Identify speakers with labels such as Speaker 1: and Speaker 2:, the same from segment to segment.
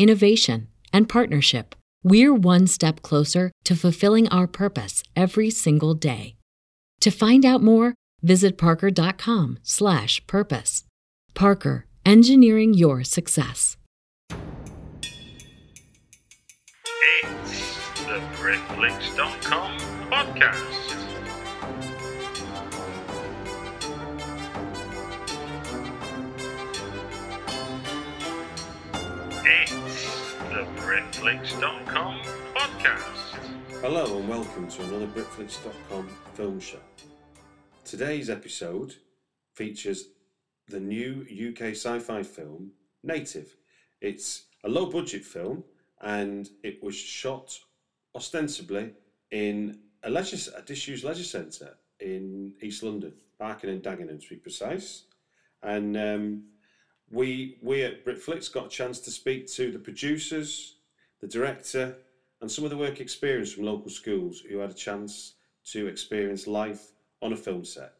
Speaker 1: innovation, and partnership, we're one step closer to fulfilling our purpose every single day. To find out more, visit parker.com/purpose. Parker, engineering your success.
Speaker 2: It's the Britflicks.com podcast. It's the Britflicks.com podcast.
Speaker 3: Hello and welcome to another Britflicks.com film show. Today's episode features the new UK sci-fi film Native. It's a low-budget film and it was shot ostensibly in a a disused leisure centre in East London, Barking and Dagenham to be precise. And um, we we at Britflicks got a chance to speak to the producers, the director, and some of the work experience from local schools who had a chance to experience life on a film set.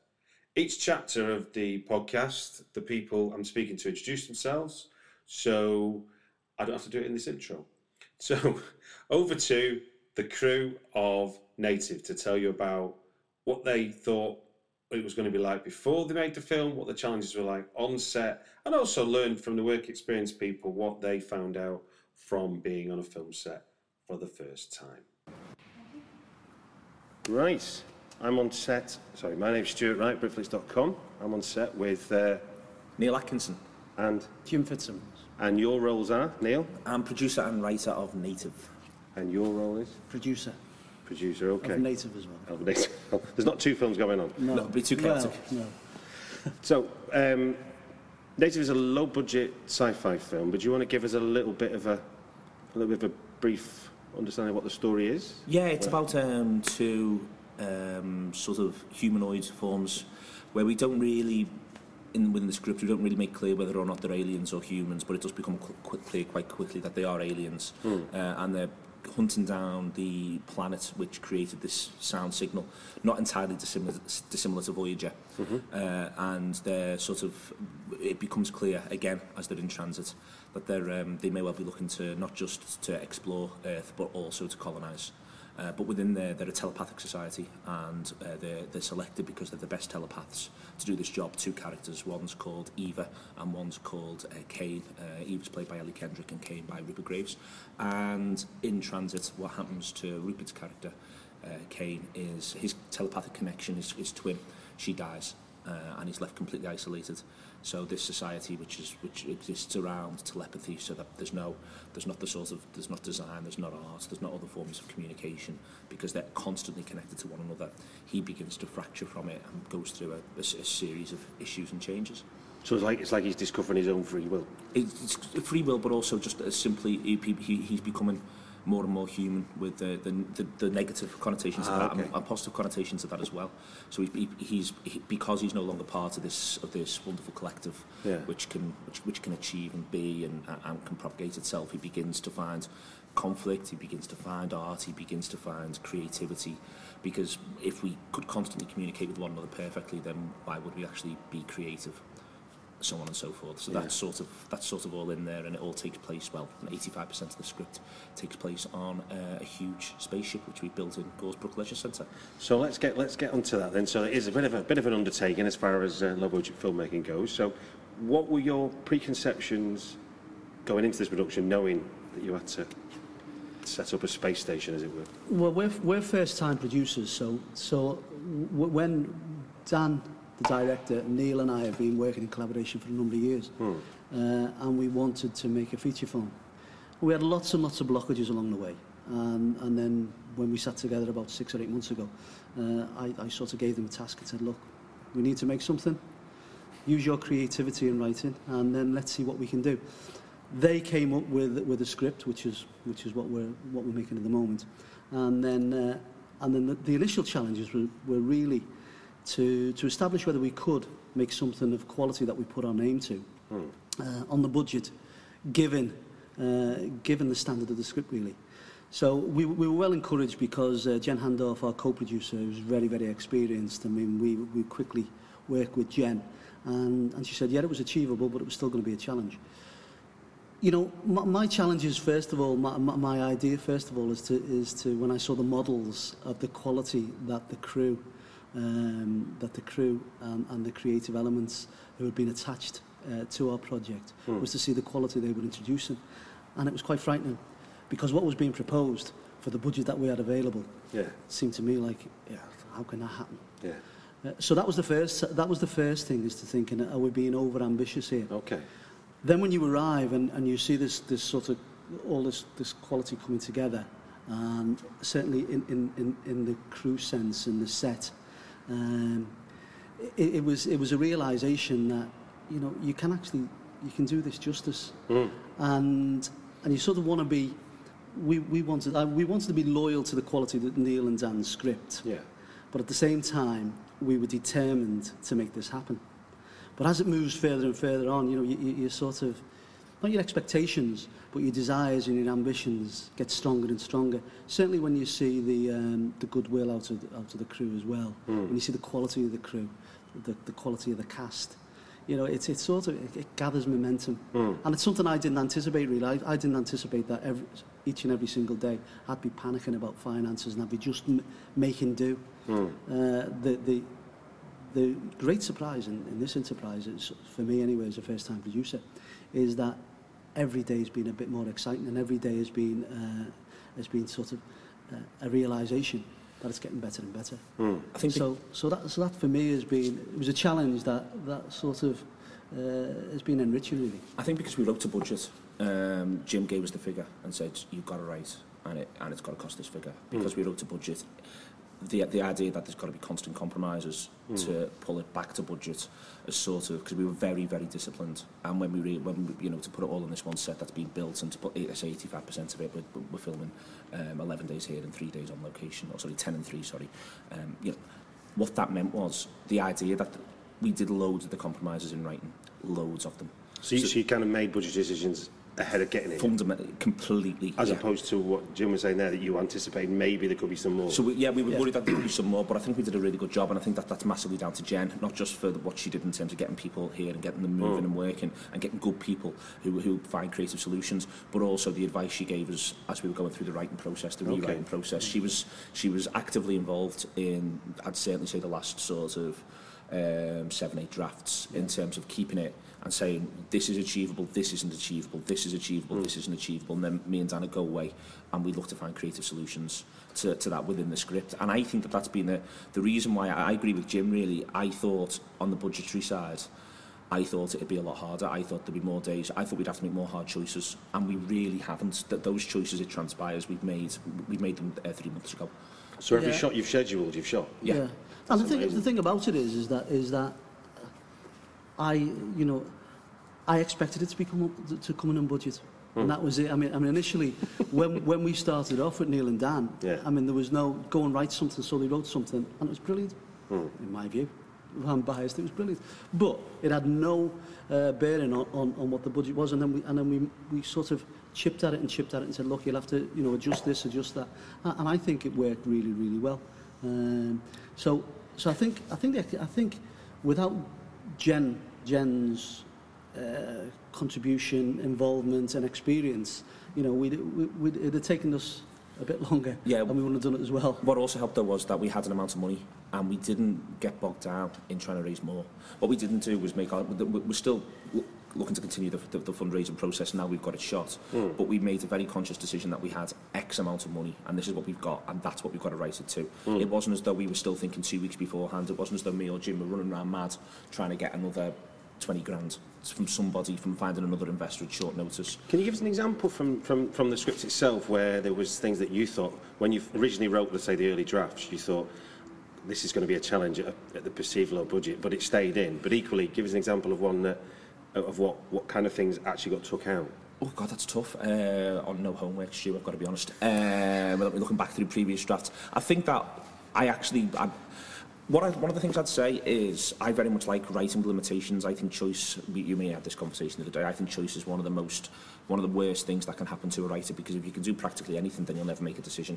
Speaker 3: Each chapter of the podcast, the people I'm speaking to introduce themselves, so I don't have to do it in this intro. So over to the crew of Native to tell you about what they thought it was going to be like before they made the film, what the challenges were like on set, and also learn from the work experience people what they found out from being on a film set for the first time. Right, I'm on set. Sorry, my name's Stuart Wright, Britflicks.com. I'm on set with uh,
Speaker 4: Neil Atkinson.
Speaker 3: and
Speaker 5: Jim Fitzsimmons.
Speaker 3: and your roles are Neil,
Speaker 4: I'm producer and writer of Native.
Speaker 3: and your role is
Speaker 5: Producer
Speaker 3: producer. Okay.
Speaker 5: of Native as well.
Speaker 3: Of Native. There's not two films going on.
Speaker 5: No,
Speaker 4: No, it'd be too chaotic.
Speaker 5: Well, no.
Speaker 3: So, um, Native is a low-budget sci-fi film, but do you want to give us a little bit of a, a little bit of a brief understanding of what the story is?
Speaker 4: Yeah, it's about um, two um, sort of humanoid forms where we don't really, in within the script, we don't really make clear whether or not they're aliens or humans, but it does become qu- quick, clear quite quickly that they are aliens. Uh, and they're hunting down the planet which created this sound signal, not entirely dissimilar, dissimilar to Voyager. Uh, and they're sort of, it becomes clear again as they're in transit that they're, um, they may well be looking to not just to explore Earth, but also to colonise. Uh, but within there, they're a telepathic society, and uh, they're, they're selected because they're the best telepaths to do this job. Two characters, one's called Eva, and one's called uh, Kane. Uh, Eva's played by Ellie Kendrick, and Kane by Rupert Graves. and in transit what happens to Rupert's character uh, Kane is his telepathic connection is his twin she dies uh, and he's left completely isolated. So this society which is which exists around telepathy so that there's no there's not the sort of there's not design there's not art there's not other forms of communication because they're constantly connected to one another. He begins to fracture from it and goes through a, a, a series of issues and changes.
Speaker 3: So it's like it's like he's discovering his own free will.
Speaker 4: It's free will, but also just as simply he, he, he's becoming more and more human with the the, the, the negative connotations
Speaker 3: Ah,
Speaker 4: of that
Speaker 3: okay.
Speaker 4: and, and positive connotations of that as well. So he, he's he, because he's no longer part of this of this wonderful collective,
Speaker 3: Yeah.
Speaker 4: which can which, which can achieve and be and, and can propagate itself. He begins to find conflict. He begins to find art. He begins to find creativity. Because if we could constantly communicate with one another perfectly, then why would we actually be creative? So on and so forth. So
Speaker 3: Yeah.
Speaker 4: that's sort of that's sort of all in there, and it all takes place. Well, 85% of the script takes place on uh, a huge spaceship which we built in Goresbrook Leisure Centre.
Speaker 3: So let's get let's get onto that then. So it is a bit of a bit of an undertaking as far as uh, low budget filmmaking goes. So, what were your preconceptions going into this production, knowing that you had to set up a space station, as it were?
Speaker 5: Well, we're, we're first-time producers, so so when Dan, the director, Neil and I have been working in collaboration for a number of years,
Speaker 3: Hmm.
Speaker 5: uh, and we wanted to make a feature film. We had lots and lots of blockages along the way, and, and then when we sat together about six or eight months ago, uh, I, I sort of gave them a task and said, look, we need to make something, use your creativity in writing, and then let's see what we can do. They came up with with a script, which is which is what we're what we're making at the moment, and then uh, and then the, the initial challenges were, were really to to establish whether we could make something of quality that we put our name to uh, on the budget, given uh, given the standard of the script really. So we, we were well encouraged because uh, Jen Handorf, our co-producer, who's very, very experienced. I mean, we, we quickly worked with Jen and, and she said, yeah, it was achievable, but it was still going to be a challenge. You know, my, my challenge is, first of all, my, my, my idea, first of all, is to, is to, when I saw the models of the quality that the crew, um, that the crew um, and the creative elements who had been attached uh, to our project, was to see the quality they were introducing. And it was quite frightening, because what was being proposed for the budget that we had available
Speaker 3: Yeah,
Speaker 5: seemed to me like, yeah, how can that happen?
Speaker 3: yeah.
Speaker 5: Uh, so that was the first. That was the first thing is to thinking, are we being over ambitious here?
Speaker 3: Okay.
Speaker 5: Then when you arrive and, and you see this this sort of all this this quality coming together, and certainly in in, in, in the crew sense in the set, um, it, it was it was a realization that you know you can actually you can do this justice, and and you sort of want to be. We, we wanted uh, we wanted to be loyal to the quality that Neil and Dan's script.
Speaker 3: Yeah.
Speaker 5: But at the same time, we were determined to make this happen. But as it moves further and further on, you know, you, you, you sort of, not your expectations, but your desires and your ambitions get stronger and stronger. Certainly when you see the, um, the goodwill out of, the- out of the crew as well, when you see the quality of the crew, the, the quality of the cast, you know, it's, it's sort of, it, it gathers momentum. And it's something I didn't anticipate really. I, I didn't anticipate that every, each and every single day I'd be panicking about finances and I'd be just m- making do. Uh, the, the, the great surprise in, in this enterprise, is, for me anyway, as a first-time producer, is that every day has been a bit more exciting and every day has been uh, has been sort of uh, a realization that it's getting better and better. Mm.
Speaker 4: I think
Speaker 5: so. So that so that for me has been it was a challenge that that sort of uh, has been enriching really.
Speaker 4: I think because we looked at budget, um, Jim gave us the figure and said you've got to raise and it and it's got to cost this figure hmm. because mm. we looked at budget the the idea that there's got to be constant compromises mm. to pull it back to budget is sort of because we were very very disciplined. And when we re, when we, you know to put it all on this one set that's been built and to put eight, say 85 percent of it we're, we're filming um, 11 days here and three days on location or sorry 10 and three sorry. Um, you know what that meant was the idea that we did loads of the compromises in writing loads of them.
Speaker 3: So, so, so you kind of made budget decisions ahead of getting it,
Speaker 4: fundamentally, completely.
Speaker 3: as
Speaker 4: yeah.
Speaker 3: opposed to what Jim was saying there, that you anticipate maybe there could be some more.
Speaker 4: So we, yeah, we were
Speaker 5: Yeah.
Speaker 4: worried that there could be some more, but I think we did a really good job, and I think that that's massively down to Jen, not just for the, what she did in terms of getting people here and getting them moving and working and getting good people who, who find creative solutions, but also the advice she gave us as we were going through the writing process, the
Speaker 3: Okay.
Speaker 4: rewriting process. She was she was actively involved in, I'd certainly say, the last sort of um, seven, eight drafts in terms of keeping it and saying this is achievable, this isn't achievable, this is achievable, this isn't achievable, and then me and Dana go away and we look to find creative solutions to, to that within the script. And I think that that's been the, the reason why I, I agree with Jim really. I thought on the budgetary side, I thought it'd be a lot harder. I thought there'd be more days. I thought we'd have to make more hard choices, and we really haven't. That those choices, it transpires, we've made we've made them uh, three months ago.
Speaker 3: so every
Speaker 5: Yeah.
Speaker 3: shot you've scheduled, you've shot.
Speaker 4: Yeah.
Speaker 5: And the thing, the thing about it is, is that is that I, you know, I expected it to become to come in on budget,
Speaker 3: Hmm.
Speaker 5: and that was it. I mean, I mean, initially, when when we started off with Neil and Dan,
Speaker 3: Yeah.
Speaker 5: I mean, there was no go and write something, so they wrote something, and it was brilliant,
Speaker 3: Hmm.
Speaker 5: in my view. I'm biased, it was brilliant, but it had no uh, bearing on, on, on what the budget was, and then we and then we we sort of chipped at it and chipped at it and said, look, you'll have to you know adjust this, adjust that, and, and I think it worked really, really well. Um, so so I think I think I think without Jen Jen's uh, contribution, involvement, and experience, you know, we'd, we, we'd, it'd have taken us a bit longer,
Speaker 4: Yeah.
Speaker 5: and we wouldn't have done it as well.
Speaker 4: What also helped though was that we had an amount of money and we didn't get bogged down in trying to raise more. What we didn't do was make our, we- we're still, looking to continue the, the, the fundraising process. Now we've got it shot,
Speaker 3: Hmm.
Speaker 4: but we made a very conscious decision that we had X amount of money, and this is what we've got, and that's what we've got to write it to.
Speaker 3: Hmm.
Speaker 4: It wasn't as though we were still thinking two weeks beforehand. It wasn't as though me or Jim were running around mad trying to get another 20 grand from somebody, from finding another investor at short notice.
Speaker 3: Can you give us an example from, from, from the script itself where there was things that you thought, when you originally wrote, let's say, the early drafts, you thought, this is going to be a challenge at, at the perceived low budget, but it stayed in. But equally, give us an example of one that, of what, what kind of things actually got took out.
Speaker 4: Oh God, that's tough. Uh, on no homework, Stu, I've got to be honest. Um, without me looking back through previous drafts, I think that I actually, I, what I, one of the things I'd say is I very much like writing limitations. I think choice. You may have this conversation the other day. I think choice is one of the most, one of the worst things that can happen to a writer because if you can do practically anything, then you'll never make a decision.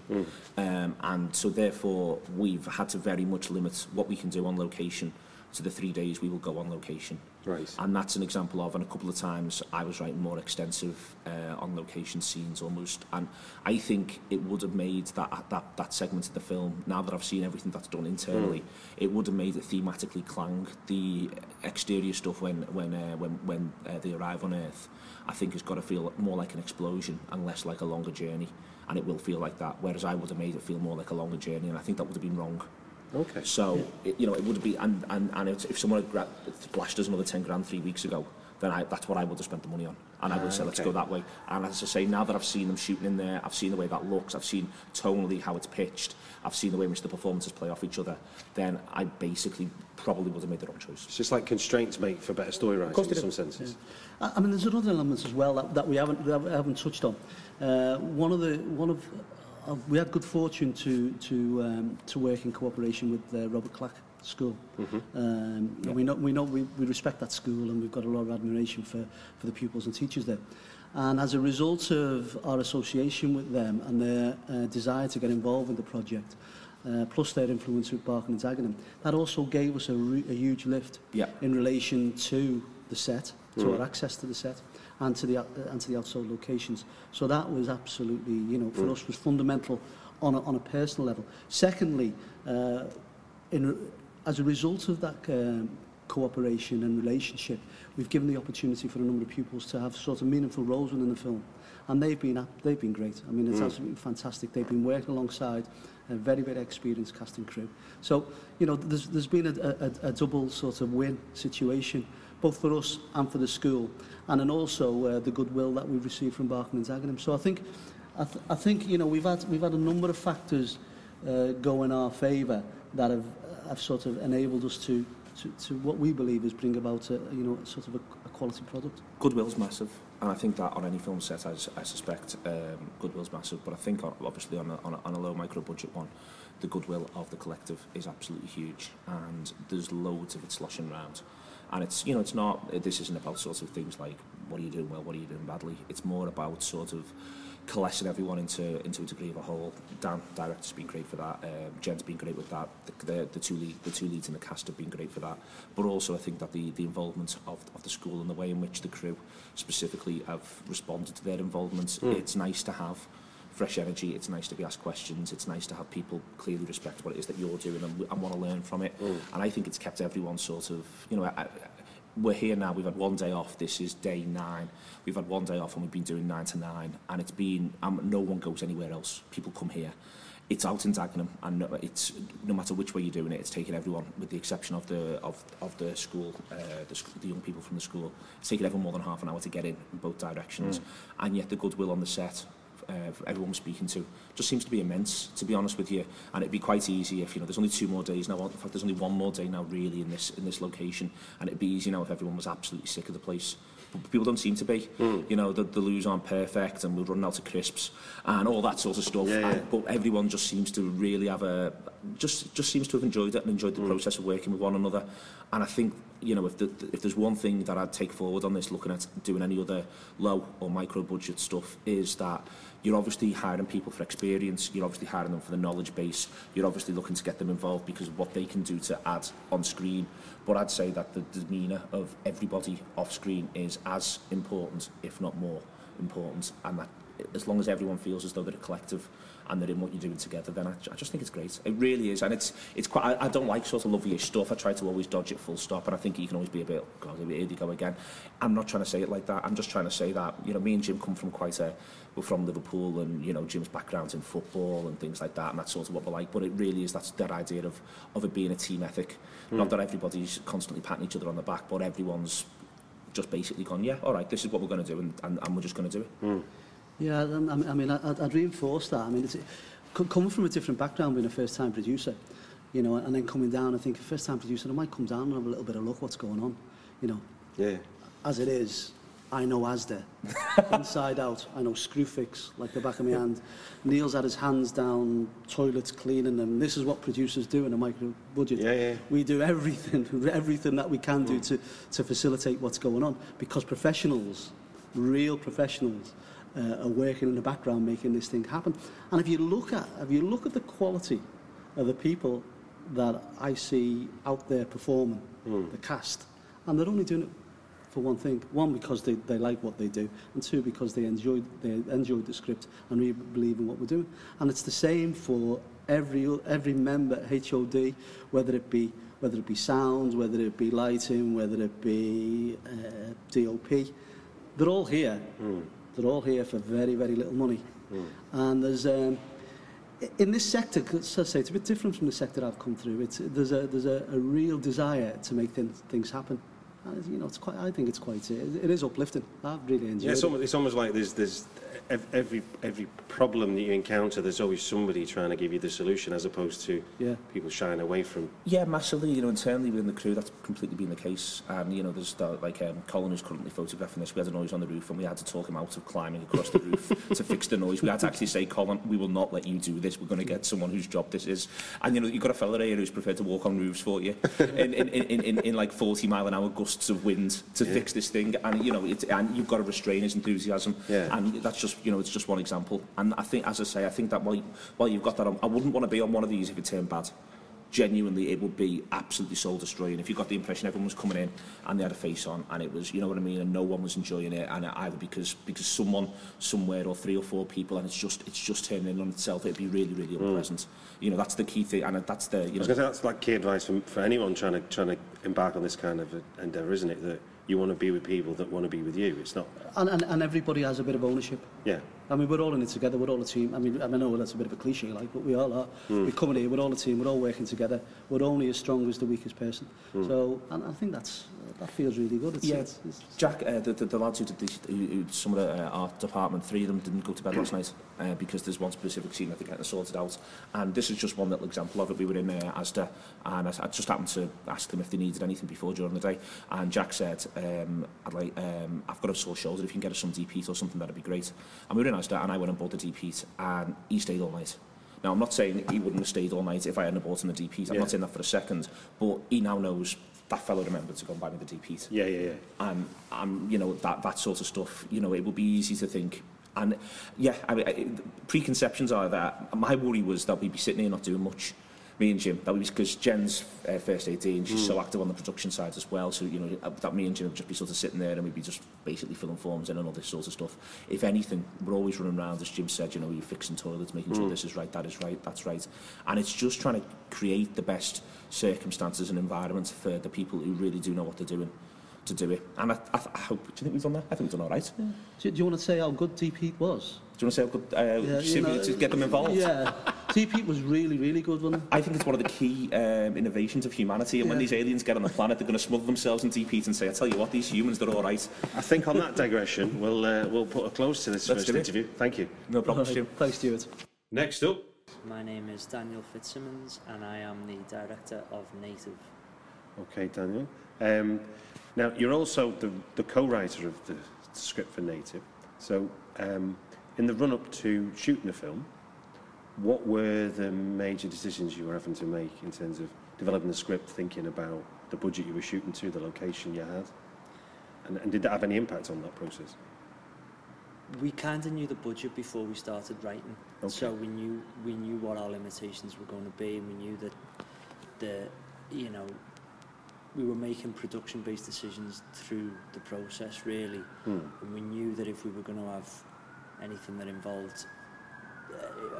Speaker 4: Um, and so therefore, we've had to very much limit what we can do on location to the three days we will go on location.
Speaker 3: Right.
Speaker 4: And that's an example of, and a couple of times I was writing more extensive uh, on location scenes almost. And I think it would have made that, that, that segment of the film, now that I've seen everything that's done internally, it would have made it thematically clang. The exterior stuff when, when, uh, when, when uh, they arrive on Earth, I think has got to feel more like an explosion and less like a longer journey. And it will feel like that, whereas I would have made it feel more like a longer journey, and I think that would have been wrong.
Speaker 3: Okay.
Speaker 4: So, yeah. it, you know, it would be, and, and, and it, if someone had gra- splashed us another 10 grand three weeks ago, then I, that's what I would have spent the money on. And I would say, let's ah,
Speaker 3: okay.
Speaker 4: go that way. And as I say, now that I've seen them shooting in there, I've seen the way that looks, I've seen tonally how it's pitched, I've seen the way in which the performances play off each other, then I basically probably would have made the wrong choice.
Speaker 3: It's just like constraints make for better story writing in some senses.
Speaker 5: Yeah. I mean, there's another element as well that, that we haven't that we haven't touched on. Uh, one of the one of uh, we had good fortune to to um, to work in cooperation with uh, Robert Clack school. Mm -hmm. um, yeah. We know we know we, we respect that school and we've got a lot of admiration for for the pupils and teachers there. And as a result of our association with them and their uh, desire to get involved in the project, uh, plus their influence with Barking and Dagenham, that also gave us a, a huge lift
Speaker 4: yeah.
Speaker 5: in relation to the set, to mm. our access to the set and to the, uh, and to the outside locations. So that was absolutely, you know, for mm. us was fundamental on a, on a personal level. Secondly, uh, in, as a result of that um, cooperation and relationship, we've given the opportunity for a number of pupils to have sort of meaningful roles within the film. And they've been, they've been great. I mean, it's mm. absolutely fantastic. They've been working alongside a very, very experienced casting crew. So, you know, there's, there's been a, a, a double sort of win situation both for us and for the school, and then also uh, the goodwill that we've received from Barkham and Dagenham. So I think, I, th I think you know we've had we've had a number of factors uh, go in our favour that have have sort of enabled us to to, to what we believe is bring about a you know sort of a, a quality product.
Speaker 4: Goodwill's massive, and I think that on any film set, I, I suspect um, goodwill's massive. But I think on, obviously on a, on, a, on a low micro budget one, the goodwill of the collective is absolutely huge, and there's loads of it sloshing around. And it's, you know, it's not, this isn't about sort of things like, what are you doing well, what are you doing badly? It's more about sort of coalescing everyone into into a degree of a whole. Dan, director's been great for that. Um, Jen's been great with that. The, the, the two lead, the two leads in the cast have been great for that. But also, I think that the the involvement of, of the school and the way in which the crew specifically have responded to their involvement, mm. it's nice to have. Fresh energy. It's nice to be asked questions. It's nice to have people clearly respect what it is that you're doing and, and want to learn from it. And I think it's kept everyone sort of, you know, I, I, we're here now. We've had one day off. This is day nine. We've had one day off, and we've been doing nine to nine. And it's been um, no one goes anywhere else. People come here. It's out in Dagenham, and it's no matter which way you're doing it, it's taking everyone, with the exception of the of, of the school, uh, the, the young people from the school. It's taking everyone more than half an hour to get in in both directions, and yet the goodwill on the set uh, everyone we're speaking to just seems to be immense, to be honest with you. And it'd be quite easy if you know there's only two more days now. In fact, there's only one more day now really in this in this location, and it'd be easy now if everyone was absolutely sick of the place. But people don't seem to be. You know, the, the loos aren't perfect, and we're running out of crisps and all that sort of stuff.
Speaker 3: Yeah, yeah.
Speaker 4: And, but everyone just seems to really have a just just seems to have enjoyed it and enjoyed the process of working with one another. And I think you know if the, if there's one thing that I'd take forward on this, looking at doing any other low or micro budget stuff, is that you're obviously hiring people for experience, you're obviously hiring them for the knowledge base, you're obviously looking to get them involved because of what they can do to add on screen. But I'd say that the demeanour of everybody off screen is as important, if not more important, and that as long as everyone feels as though they're a collective and they're in what you're doing together, then I, I just think it's great. It really is, and it's it's quite. I, I don't like sort of lovey-ish stuff. I try to always dodge it full stop, and I think you can always be a bit. God, here you go again. I'm not trying to say it like that. I'm just trying to say that you know, me and Jim come from quite a. We're from Liverpool, and you know, Jim's background's in football and things like that, and that's sort of what we're like. But it really is that's that idea of of it being a team ethic. Mm. Not that everybody's constantly patting each other on the back, but everyone's just basically gone, yeah, all right, this is what we're going to do, and, and, and we're just going to do it.
Speaker 5: Mm. Yeah, I, I mean, I'd, I'd reinforce that. I mean, it's, coming from a different background, being a first-time producer, you know, and then coming down, I think a first-time producer, I might come down and have a little bit of look what's going on, you know.
Speaker 3: Yeah.
Speaker 5: As it is, I know Asda, inside out. I know Screwfix, like the back of my hand. Neil's had his hands down, toilets cleaning them. This is what producers do in a micro budget.
Speaker 3: Yeah, yeah.
Speaker 5: We do everything, everything that we can do mm. to, to facilitate what's going on because professionals, real professionals, uh, are working in the background making this thing happen. And if you look at if you look at the quality of the people that I see out there performing, mm. the cast, and they're only doing it for one thing. One, because they, they like what they do, and two, because they enjoyed, they enjoyed the script and really believe in what we're doing. And it's the same for every, every member at HOD, whether it be whether it be sound, whether it be lighting, whether it be uh, DOP. They're all here. Mm. They're all here for very, very little money. Mm. And there's... Um, in this sector, as I say, it's a bit different from the sector I've come through. It's, there's a, there's a, a real desire to make things, things happen. And, you know, it's quite, I think it's quite, it, it is uplifting. I've really enjoyed
Speaker 3: yeah, it's
Speaker 5: it.
Speaker 3: Almost, it's almost like there's, there's every every problem that you encounter, there's always somebody trying to give you the solution, as opposed to
Speaker 5: yeah.
Speaker 3: people shying away from.
Speaker 4: Yeah, massively. You know, internally within the crew, that's completely been the case. And you know, there's the, like um, Colin, who's currently photographing this. We had a noise on the roof, and we had to talk him out of climbing across the roof to fix the noise. We had to actually say, Colin, we will not let you do this. We're going to get someone whose job this is. And you know, you've got a fella here who's prepared to walk on roofs for you in, in, in, in, in like 40 mile an hour gusts of wind to yeah. fix this thing. And you know, it, and you've got to restrain his enthusiasm.
Speaker 3: Yeah.
Speaker 4: And that's just you know, it's just one example. And I think, as I say, I think that while, while you've got that on, I wouldn't want to be on one of these if it turned bad. Genuinely, it would be absolutely soul destroying. If you got the impression everyone was coming in and they had a face on and it was, you know what I mean, and no one was enjoying it, and either because because someone somewhere or three or four people, and it's just it's just turning on itself, it'd be really really mm. unpleasant. Mm. You know, that's the key thing, and that's the. You know,
Speaker 3: I was going to say that's like key advice for, for anyone trying to trying to embark on this kind of endeavour, isn't it? That you want to be with people that want to be with you. It's not.
Speaker 5: And, and, and everybody has a bit of ownership.
Speaker 3: Yeah.
Speaker 5: I mean, we're all in it together. We're all a team. I mean, I, mean, I know that's a bit of a cliche, like, but we all are. Mm. We're coming here. We're all a team. We're all working together. We're only as strong as the weakest person. Mm. So, and I think that's that feels really good. It's,
Speaker 4: yeah,
Speaker 5: it's, it's,
Speaker 4: Jack, uh, the, the, the lads who did the, who, some of the uh, art department, three of them didn't go to bed last night uh, because there's one specific scene that they're getting sorted out. And this is just one little example of it. We were in uh, Asda, and I, I just happened to ask them if they needed anything before during the day. And Jack said, um, I'd like, um, I've got a sore shoulder. If you can get us some DP or something, that'd be great. And we were in Asda and I went and bought the DPs and he stayed all night. Now, I'm not saying he wouldn't have stayed all night if I hadn't bought him the DPs. I'm yeah. not saying that for a second, but he now knows that fellow remembered to go and buy me the DPs.
Speaker 3: Yeah, yeah, yeah.
Speaker 4: And, and you know, that, that sort of stuff, you know, it would be easy to think, And yeah, I mean, preconceptions are that my worry was that we'd be sitting here not doing much me and Jim, that was because Jen's uh, first 18, she's mm. so hmm. active on the production side as well, so, you know, uh, that me and Jim would just be sort of sitting there and we'd be just basically filling forms in and all this sort of stuff. If anything, we're always running around, as Jim said, you know, you're fixing toilets, making mm. sure hmm. this is right, that is right, that's right. And it's just trying to create the best circumstances and environments for the people who really do know what they're doing to do it. And I, I, I hope, do you think we've done that? I think we've done all right. Yeah.
Speaker 5: Do, do you want to say how good DP was?
Speaker 4: Do you want to say how good, uh, yeah, you know, to get them involved?
Speaker 5: Yeah. DP was really, really good, wasn't it?
Speaker 4: I think it's one of the key um, innovations of humanity. And yeah. when these aliens get on the planet, they're going to smother themselves in DP and say, I tell you what, these humans, they're all right.
Speaker 3: I think on that digression, we'll, uh, we'll put a close to this Let's first interview. Thank you.
Speaker 4: No problem, Stu.
Speaker 5: Thanks, Stuart.
Speaker 3: Next up.
Speaker 6: My name is Daniel Fitzsimmons, and I am the director of Native.
Speaker 3: Okay, Daniel. Um, now, you're also the, the co-writer of the script for Native. So, um, in the run-up to shooting the film, what were the major decisions you were having to make in terms of developing the script, thinking about the budget you were shooting to, the location you had? And, and did that have any impact on that process?
Speaker 6: We kind of knew the budget before we started writing, okay. so we knew we knew what our limitations were going to be, and we knew that the you know we were making production-based decisions through the process, really.
Speaker 3: Hmm.
Speaker 6: And we knew that if we were going to have anything that involved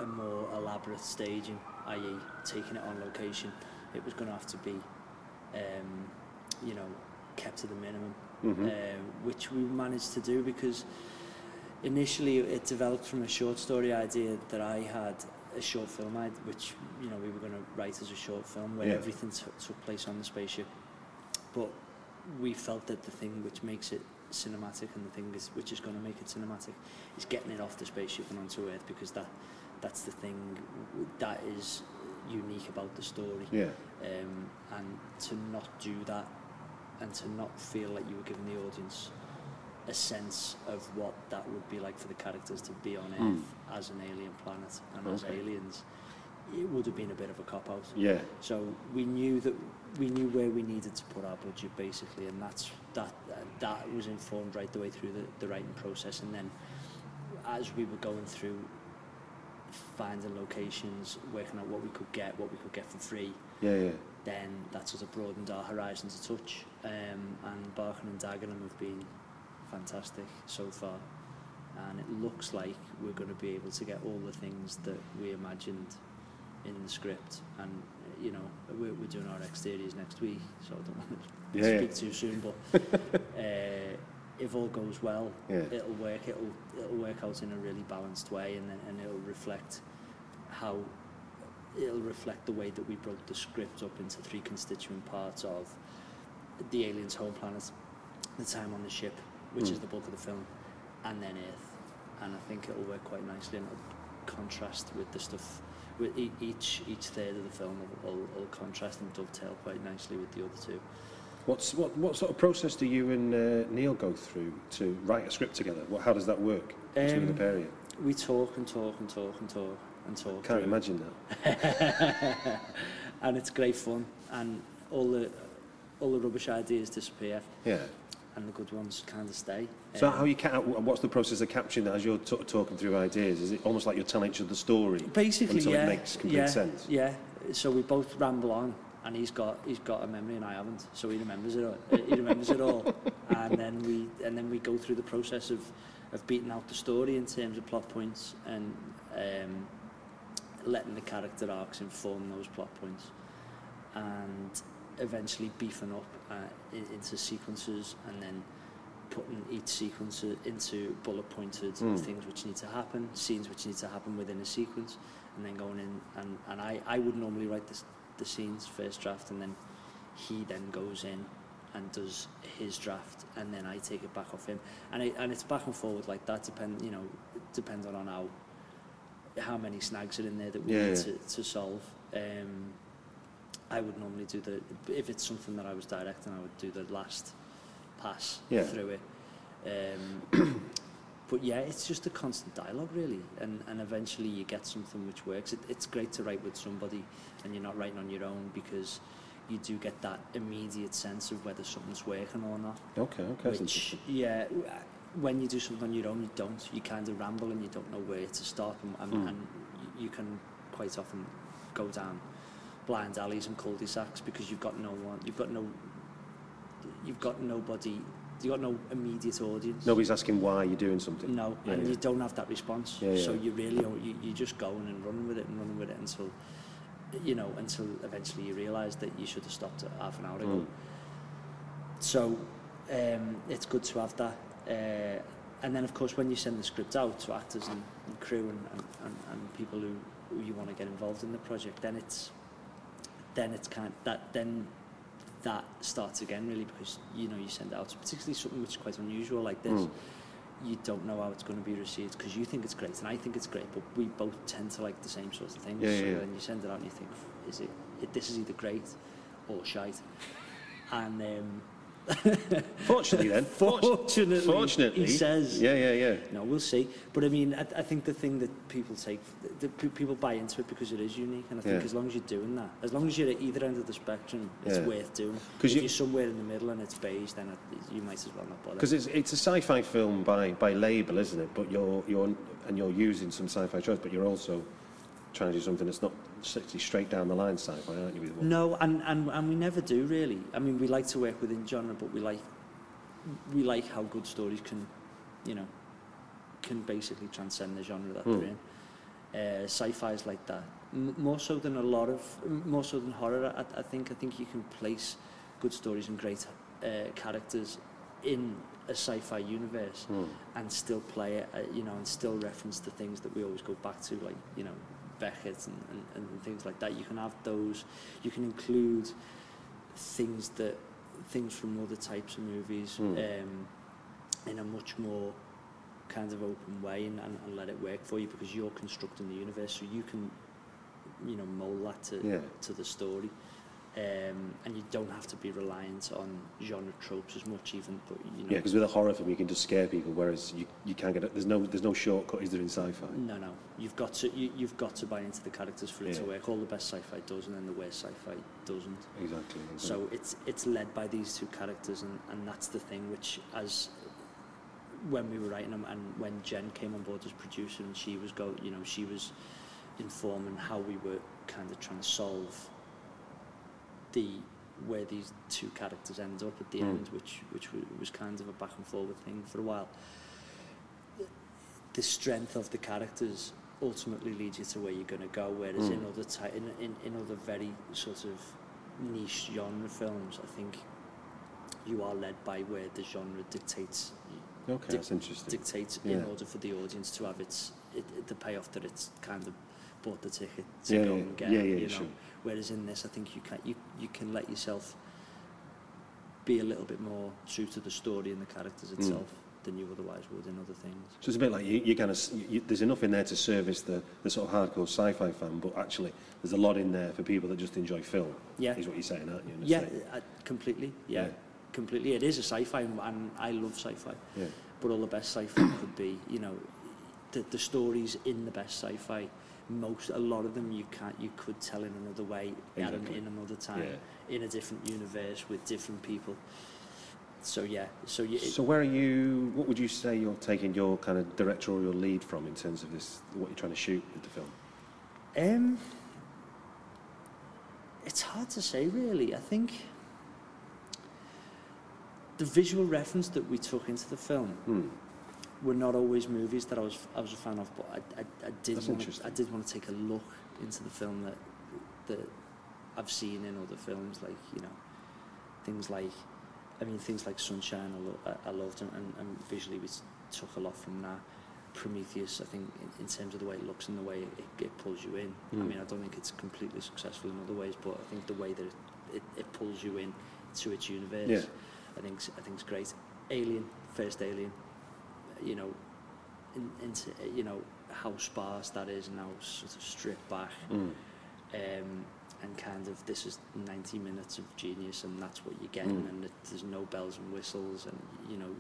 Speaker 6: a more elaborate staging, i.e., taking it on location, it was going to have to be, um, you know, kept to the minimum,
Speaker 3: Mhm.
Speaker 6: uh, which we managed to do because initially it developed from a short story idea that I had, a short film, id- which you know we were going to write as a short film where
Speaker 3: Yeah.
Speaker 6: everything t- took place on the spaceship. But we felt that the thing which makes it cinematic and the thing is, which is going to make it cinematic is getting it off the spaceship and onto Earth because that that's the thing that is unique about the story.
Speaker 3: Yeah.
Speaker 6: Um, and to not do that and to not feel like you were giving the audience a sense of what that would be like for the characters to be on Earth
Speaker 3: Mm.
Speaker 6: as an alien planet and as aliens, it would have been a bit of a cop out.
Speaker 3: Yeah.
Speaker 6: So we knew that we knew where we needed to put our budget basically, and that's that that was informed right the way through the, the writing process, and then as we were going through finding locations, working out what we could get, what we could get for free,
Speaker 3: Yeah, yeah.
Speaker 6: then that sort of broadened our horizons a touch. Um, and Barking and Dagenham have been fantastic so far. And it looks like we're going to be able to get all the things that we imagined in the script. And, you know, we're, we're doing our exteriors next week, so I don't want to
Speaker 3: Yeah, yeah.
Speaker 6: speak too soon. But uh, if all goes well,
Speaker 3: Yeah.
Speaker 6: it'll work. It'll, it'll work out in a really balanced way and, then- and it'll reflect how it'll reflect the way that we broke the script up into three constituent parts of the aliens' home planet, the time on the ship, which
Speaker 3: Mm.
Speaker 6: is the bulk of the film, and then Earth. And I think it'll work quite nicely and it'll contrast with the stuff. with e- each each third of the film will, will, will contrast and dovetail quite nicely with the other two.
Speaker 3: What's, what, what sort of process do you and uh, Neil go through to write a script together? What, how does that work between
Speaker 6: um, the
Speaker 3: pair of you?
Speaker 6: We talk and talk and talk and talk and talk.
Speaker 3: Can't
Speaker 6: through.
Speaker 3: imagine that.
Speaker 6: and it's great fun and all the all the rubbish ideas disappear.
Speaker 3: Yeah
Speaker 6: and the good ones kind of stay.
Speaker 3: So
Speaker 6: um,
Speaker 3: how you ca what's the process of capturing that as you're talking through ideas? Is it almost like you're telling each other the story?
Speaker 6: Basically,
Speaker 3: until
Speaker 6: yeah.
Speaker 3: it makes complete
Speaker 6: yeah,
Speaker 3: sense?
Speaker 6: Yeah, so we both ramble on and he's got he's got a memory and I haven't so he remembers it all he remembers it all and then we and then we go through the process of of beating out the story in terms of plot points and um letting the character arcs inform those plot points and eventually beefing up uh, into sequences and then putting each sequence into bullet pointed
Speaker 3: mm.
Speaker 6: things which need to happen, scenes which need to happen within a sequence, and then going in and, and I, I would normally write this, the scenes first draft and then he then goes in and does his draft and then I take it back off him and it, and it's back and forward like that depend you know depending on how how many snags are in there that we
Speaker 3: yeah,
Speaker 6: need
Speaker 3: yeah.
Speaker 6: to, to solve um, I would normally do the if it's something that I was directing I would do the last pass
Speaker 3: Yeah.
Speaker 6: through it um, but yeah it's just a constant dialogue really and, and eventually you get something which works it, it's great to write with somebody and you're not writing on your own because you do get that immediate sense of whether something's working or not
Speaker 3: Okay, okay.
Speaker 6: which yeah when you do something on your own you don't you kind of ramble and you don't know where to start and, and,
Speaker 3: Mm.
Speaker 6: and you can quite often go down blind alleys and cul-de-sacs because you've got no one you've got no you've got nobody you've got no immediate audience
Speaker 3: Nobody's asking why you're doing something.
Speaker 6: no
Speaker 3: Yeah,
Speaker 6: and
Speaker 3: yeah.
Speaker 6: you don't have that response
Speaker 3: Yeah,
Speaker 6: so you really you, you're just going and running with it and running with it until you know until eventually you realise that you should have stopped it half an hour ago
Speaker 3: Mm.
Speaker 6: so um, it's good to have that. Uh, and then, of course, when you send the script out to actors and, and crew and, and, and, and people who, who you want to get involved in the project, then it's then it's kind of, that then that starts again really because you know you send out particularly something which is quite unusual like this.
Speaker 3: Mm.
Speaker 6: You don't know how it's going to be received because you think it's great and I think it's great, but we both tend to like the same sorts of things.
Speaker 3: Yeah, yeah,
Speaker 6: so
Speaker 3: yeah.
Speaker 6: then you send it out and you think, is it? This is either great or shite, and. Um,
Speaker 3: Fortunately, then.
Speaker 6: Fortunately,
Speaker 3: Fortunately.
Speaker 6: he says.
Speaker 3: Yeah, yeah, yeah.
Speaker 6: No, we'll see. But I mean, I, I think the thing that people take, the, the, people buy into it because it is unique, and I think
Speaker 3: Yeah.
Speaker 6: as long as you're doing that, as long as you're at either end of the spectrum, it's
Speaker 3: Yeah.
Speaker 6: worth doing.
Speaker 3: 'Cause
Speaker 6: if
Speaker 3: you-
Speaker 6: you, are somewhere in the middle and it's beige, then it, you might as well not bother.
Speaker 3: Because it's, it's a sci-fi film by, by label, isn't it? But you're you're and you're using some sci-fi tropes, but you're also trying to do something that's not strictly straight down the line sci-fi, aren't you? With what-
Speaker 6: No, and, and, and we never do really. I mean, we like to work within genre, but we like we like how good stories can, you know, can basically transcend the genre that
Speaker 3: Hmm.
Speaker 6: they're in. Uh, sci-fi is like that. M- more so than a lot of, more so than horror. I, I think. I think you can place good stories and great uh, characters in a sci-fi universe
Speaker 3: Hmm.
Speaker 6: and still play it, uh, you know, and still reference the things that we always go back to, like, you know, Beckett and, and, and things like that. You can have those. You can include things that things from other types of movies
Speaker 3: mm.
Speaker 6: um, in a much more kind of open way and, and, and let it work for you because you're constructing the universe, so you can you know mold that to
Speaker 3: yeah.
Speaker 6: to the story um, and you don't have to be reliant on genre tropes as much even but you know.
Speaker 3: Yeah because with a horror film you can just scare people whereas you you can't get it there's no there's no shortcut is there in sci-fi?
Speaker 6: No no. You've got to you, you've got to buy into the characters for it
Speaker 3: yeah.
Speaker 6: to work. All the best sci-fi does and then the worst sci-fi doesn't.
Speaker 3: Exactly, exactly.
Speaker 6: So it's it's led by these two characters and and that's the thing which as when we were writing them and when Jen came on board as producer and she was go you know she was informing how we were kind of trying to solve the where these two characters end up at the
Speaker 3: Mm.
Speaker 6: end, which which was kind of a back and forward thing for a while. The strength of the characters ultimately leads you to where you're going to go. Whereas in
Speaker 3: Mm.
Speaker 6: other ty- in, in in other very sort of niche genre films, I think you are led by where the genre dictates
Speaker 3: okay,
Speaker 6: dic-
Speaker 3: that's interesting.
Speaker 6: dictates in order for the audience to have its it, the payoff that it's kind of bought the ticket to
Speaker 3: Yeah,
Speaker 6: go
Speaker 3: yeah,
Speaker 6: and get.
Speaker 3: yeah, yeah,
Speaker 6: you
Speaker 3: yeah,
Speaker 6: know?
Speaker 3: sure.
Speaker 6: Whereas in this, I think you can you you can let yourself be a little bit more true to the story and the characters
Speaker 3: Mm.
Speaker 6: itself than you otherwise would in other things.
Speaker 3: So it's a bit like you, you kind of you, there's enough in there to service the, the sort of hardcore sci-fi fan, but actually there's a lot in there for people that just enjoy film.
Speaker 6: Yeah.
Speaker 3: is what you're saying, aren't you?
Speaker 6: Yeah, uh, completely. Yeah,
Speaker 3: Yeah.
Speaker 6: completely. It is a sci-fi, and and I love sci-fi.
Speaker 3: yeah.
Speaker 6: but all the best sci-fi could be, you know, the, the stories in the best sci-fi, most, a lot of them you can't, you could tell in another way,
Speaker 3: Exactly.
Speaker 6: in another time,
Speaker 3: Yeah.
Speaker 6: in a different universe with different people. So yeah, so you,
Speaker 3: So where are you? What would you say you're taking your kind of directorial lead from in terms of this? What you're trying to shoot with the film?
Speaker 6: Um, it's hard to say, really. I think the visual reference that we took into the film
Speaker 3: Hmm.
Speaker 6: Were not always movies that I was I was a fan of, but I, I, I did want
Speaker 3: interesting.
Speaker 6: I did want to take a look into the film that that I've seen in other films, like you know things like I mean things like Sunshine. I, lo- I, loved and, and, and visually we took a lot from that. Prometheus, I think, in, in terms of the way it looks and the way it, it, pulls you in. I
Speaker 3: Mm.
Speaker 6: mean, I don't think it's completely successful in other ways, but I think the way that it, it, it pulls you in to its universe,
Speaker 3: Yeah.
Speaker 6: I think I think it's great. Alien, first Alien, you know, in, into you know how sparse that is and how sort of stripped back,
Speaker 3: Mm.
Speaker 6: um, and kind of this is 90 minutes of genius and that's what you're getting,
Speaker 3: Mm.
Speaker 6: and it, there's no bells and whistles, and you know,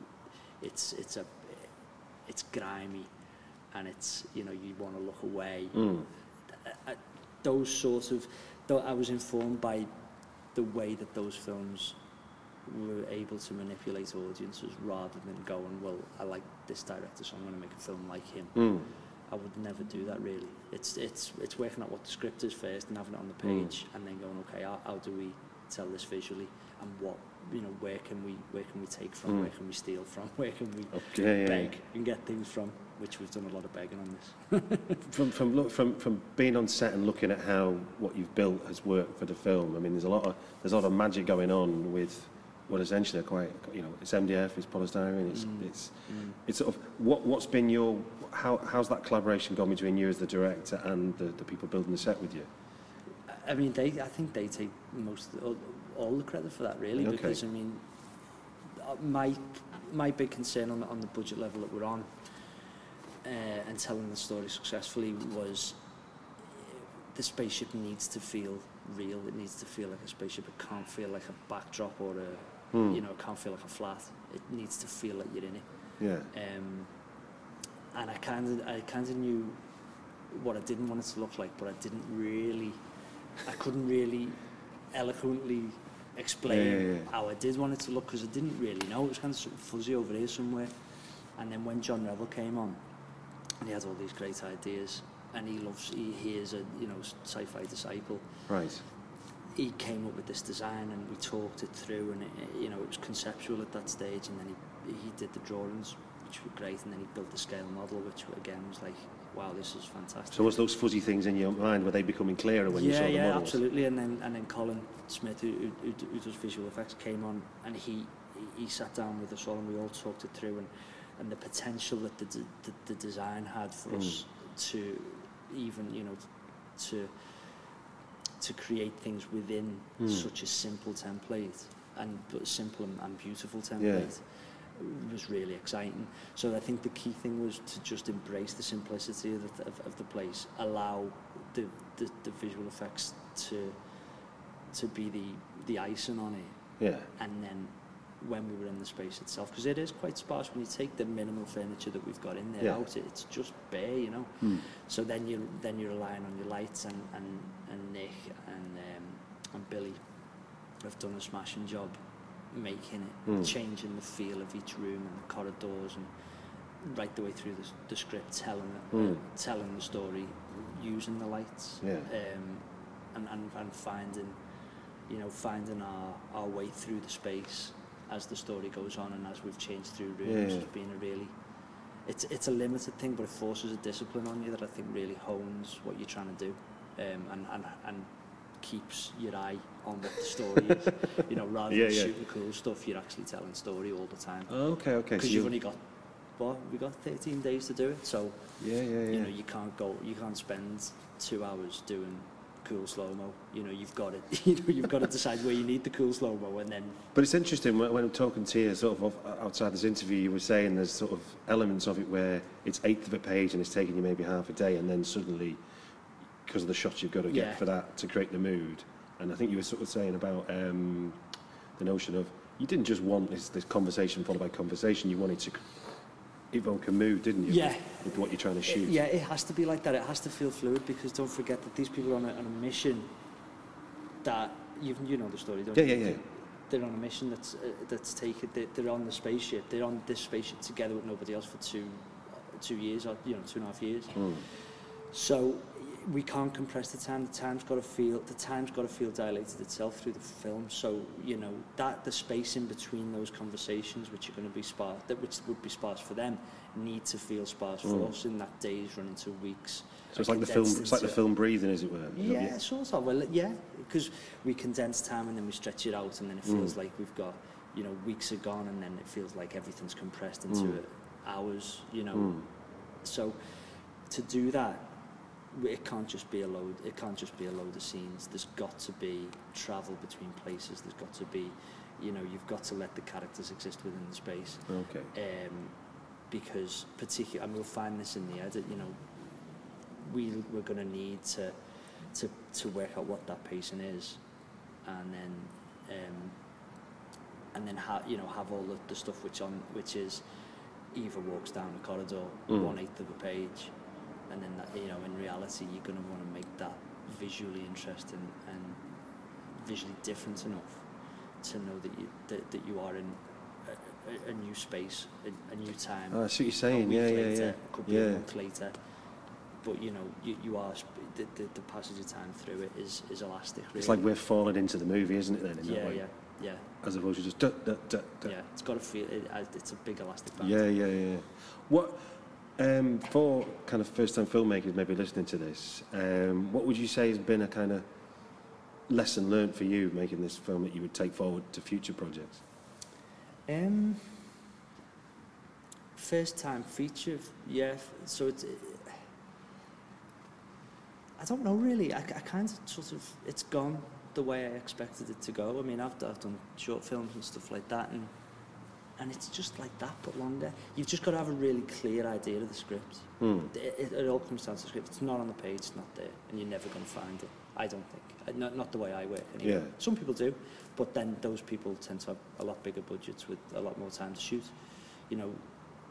Speaker 6: it's it's a it's grimy, and it's you know you want to look away.
Speaker 3: Mm.
Speaker 6: I, I, those sort of, though I was informed by the way that those films were able to manipulate audiences rather than going, well, I like this director, so I'm going to make a film like him.
Speaker 3: Mm.
Speaker 6: I would never do that really. It's it's it's working out what the script is first and having it on the
Speaker 3: Mm.
Speaker 6: page, and then going, okay, how, how do we tell this visually, and what you know, where can we where can we take from,
Speaker 3: Mm.
Speaker 6: where can we steal from, where can we
Speaker 3: Okay,
Speaker 6: beg and get things from, which we've done a lot of begging on this.
Speaker 3: From from look from from being on set and looking at how what you've built has worked for the film. I mean, there's a lot of there's a lot of magic going on with what essentially are quite you know it's MDF, it's polystyrene, it's
Speaker 6: Mm.
Speaker 3: it's it's sort of what what's been your how how's that collaboration gone between you as the director and the, the people building the set with you?
Speaker 6: I mean, they. I think they take most all, all the credit for that, really,
Speaker 3: Okay.
Speaker 6: because I mean, my my big concern on the, on the budget level that we're on uh, and telling the story successfully was the spaceship needs to feel real. It needs to feel like a spaceship. It can't feel like a backdrop or a
Speaker 3: Hmm.
Speaker 6: you know, it can't feel like a flat. It needs to feel like you're in it.
Speaker 3: Yeah.
Speaker 6: Um, and I kind of, I kind of knew what I didn't want it to look like, but I didn't really, I couldn't really eloquently explain
Speaker 3: Yeah, yeah, yeah.
Speaker 6: how I did want it to look because I didn't really know. It was kind of sort of fuzzy over here somewhere. And then when John Revel came on, and he had all these great ideas, and he loves. He, he is a you know sci-fi disciple.
Speaker 3: Right.
Speaker 6: he came up with this design and we talked it through and it, you know it was conceptual at that stage and then he, he did the drawings which were great and then he built the scale model which again was like wow this is fantastic
Speaker 3: so was those fuzzy things in your mind were they becoming clearer when
Speaker 6: yeah,
Speaker 3: you saw
Speaker 6: yeah, the
Speaker 3: models
Speaker 6: absolutely and then and then Colin Smith who, who, who does visual effects came on and he he sat down with us all and we all talked it through and and the potential that the the, the design had for
Speaker 3: mm.
Speaker 6: us to even you know to to create things within
Speaker 3: Mm.
Speaker 6: such a simple template and but simple and, and beautiful template was really exciting. So I think the key thing was to just embrace the simplicity of the, of, of the place, allow the, the, the visual effects to to be the the icing on it,
Speaker 3: Yeah.
Speaker 6: and then when we were in the space itself because it is quite sparse when you take the minimal furniture that we've got in there
Speaker 3: yeah.
Speaker 6: out it's just bare you know
Speaker 3: mm.
Speaker 6: so then you then you're relying on your lights and and, and Nick and um, and Billy have done a smashing job making it
Speaker 3: mm.
Speaker 6: changing the feel of each room and the corridors and right the way through the, the script telling it,
Speaker 3: mm.
Speaker 6: uh, telling the story using the lights
Speaker 3: yeah.
Speaker 6: um, and, and and finding you know finding our our way through the space as the story goes on and as we've changed through rooms
Speaker 3: yeah.
Speaker 6: has been a really it's it's a limited thing but it forces a discipline on you that I think really hones what you're trying to do um, and, and and keeps your eye on what the story is you know rather
Speaker 3: yeah,
Speaker 6: than
Speaker 3: yeah.
Speaker 6: shooting cool stuff you're actually telling story all the time
Speaker 3: okay okay
Speaker 6: because
Speaker 3: so
Speaker 6: you've only got what we got 13 days to do it so
Speaker 3: yeah, yeah, yeah.
Speaker 6: you know you can't go you can't spend two hours doing cool slow mo. You know, you've got it. You know, you've got to decide where you need the cool slow mo, and then
Speaker 3: But it's interesting when, when I'm talking to you, sort of outside this interview, you were saying there's sort of elements of it where it's eighth of a page and it's taking you maybe half a day, and then suddenly, because of the shots you've got to get
Speaker 6: Yeah.
Speaker 3: for that to create the mood, and I think you were sort of saying about um, the notion of you didn't just want this, this conversation followed by conversation, you wanted to evoke a mood, didn't you?
Speaker 6: Yeah.
Speaker 3: With, with what you're trying to shoot.
Speaker 6: Yeah, it has to be like that. It has to feel fluid because don't forget that these people are on a, on a mission that you you know the story, don't
Speaker 3: Yeah,
Speaker 6: you?
Speaker 3: yeah, yeah.
Speaker 6: They're on a mission that's uh, that's taken. They, they're on the spaceship. They're on this spaceship together with nobody else for two two years or you know two and a half years.
Speaker 3: Mm.
Speaker 6: So we can't compress the time. The time's got to feel the time's got to feel dilated itself through the film. So you know that the space in between those conversations, which are going to be sparse, that which would be sparse for them, need to feel sparse for
Speaker 3: Mm.
Speaker 6: us in that days run into weeks.
Speaker 3: So it's like the film. It's like the film breathing, as it were.
Speaker 6: yeah, sort of. Well, yeah, because we condense time and then we stretch it out, and then it feels
Speaker 3: Mm.
Speaker 6: like we've got, you know, weeks are gone, and then it feels like everything's compressed into
Speaker 3: Mm.
Speaker 6: hours. You know,
Speaker 3: Mm.
Speaker 6: so to do that, it can't just be a load. It can't just be a load of scenes. There's got to be travel between places. There's got to be, you know, you've got to let the characters exist within the space
Speaker 3: Okay.
Speaker 6: um, because particularly, and we'll find this in the edit, you know, we, we're going to need to, to, to work out what that pacing is and then, um, and then ha- you know, have all the, the stuff which on, which is Eva walks down the corridor,
Speaker 3: Mm.
Speaker 6: one eighth of a page, and then that, you know, in reality, you're going to want to make that visually interesting and visually different enough to know that you that, that you are in a, a, a new space, a, a new time.
Speaker 3: Oh, I see what you're
Speaker 6: a
Speaker 3: saying. Yeah, yeah,
Speaker 6: later,
Speaker 3: yeah.
Speaker 6: Could be a
Speaker 3: Yeah.
Speaker 6: month later. But you know, you, you are the, the, the passage of time through it is, is elastic. Really.
Speaker 3: It's like we're falling into the movie, isn't it? Then in that
Speaker 6: yeah,
Speaker 3: way,
Speaker 6: yeah, yeah,
Speaker 3: as opposed to just duh, duh, duh,
Speaker 6: yeah. It's got to feel. It, it's a big elastic band.
Speaker 3: Yeah, yeah, yeah. What um, for kind of first-time filmmakers maybe listening to this? Um, what would you say has been a kind of lesson learned for you making this film that you would take forward to future projects?
Speaker 6: Um, first time feature, yeah. So it's. I don't know really. I, I kind of sort of it's gone the way I expected it to go. I mean, I've I've done short films and stuff like that, and and it's just like that but longer. You've just got to have a really clear idea of the script.
Speaker 3: Hmm.
Speaker 6: It, it, it all comes down to the script. It's not on the page. It's not there, and you're never going to find it. I don't think. Not, not the way I work. Anyway.
Speaker 3: Yeah.
Speaker 6: Some people do, but then those people tend to have a lot bigger budgets with a lot more time to shoot. You know,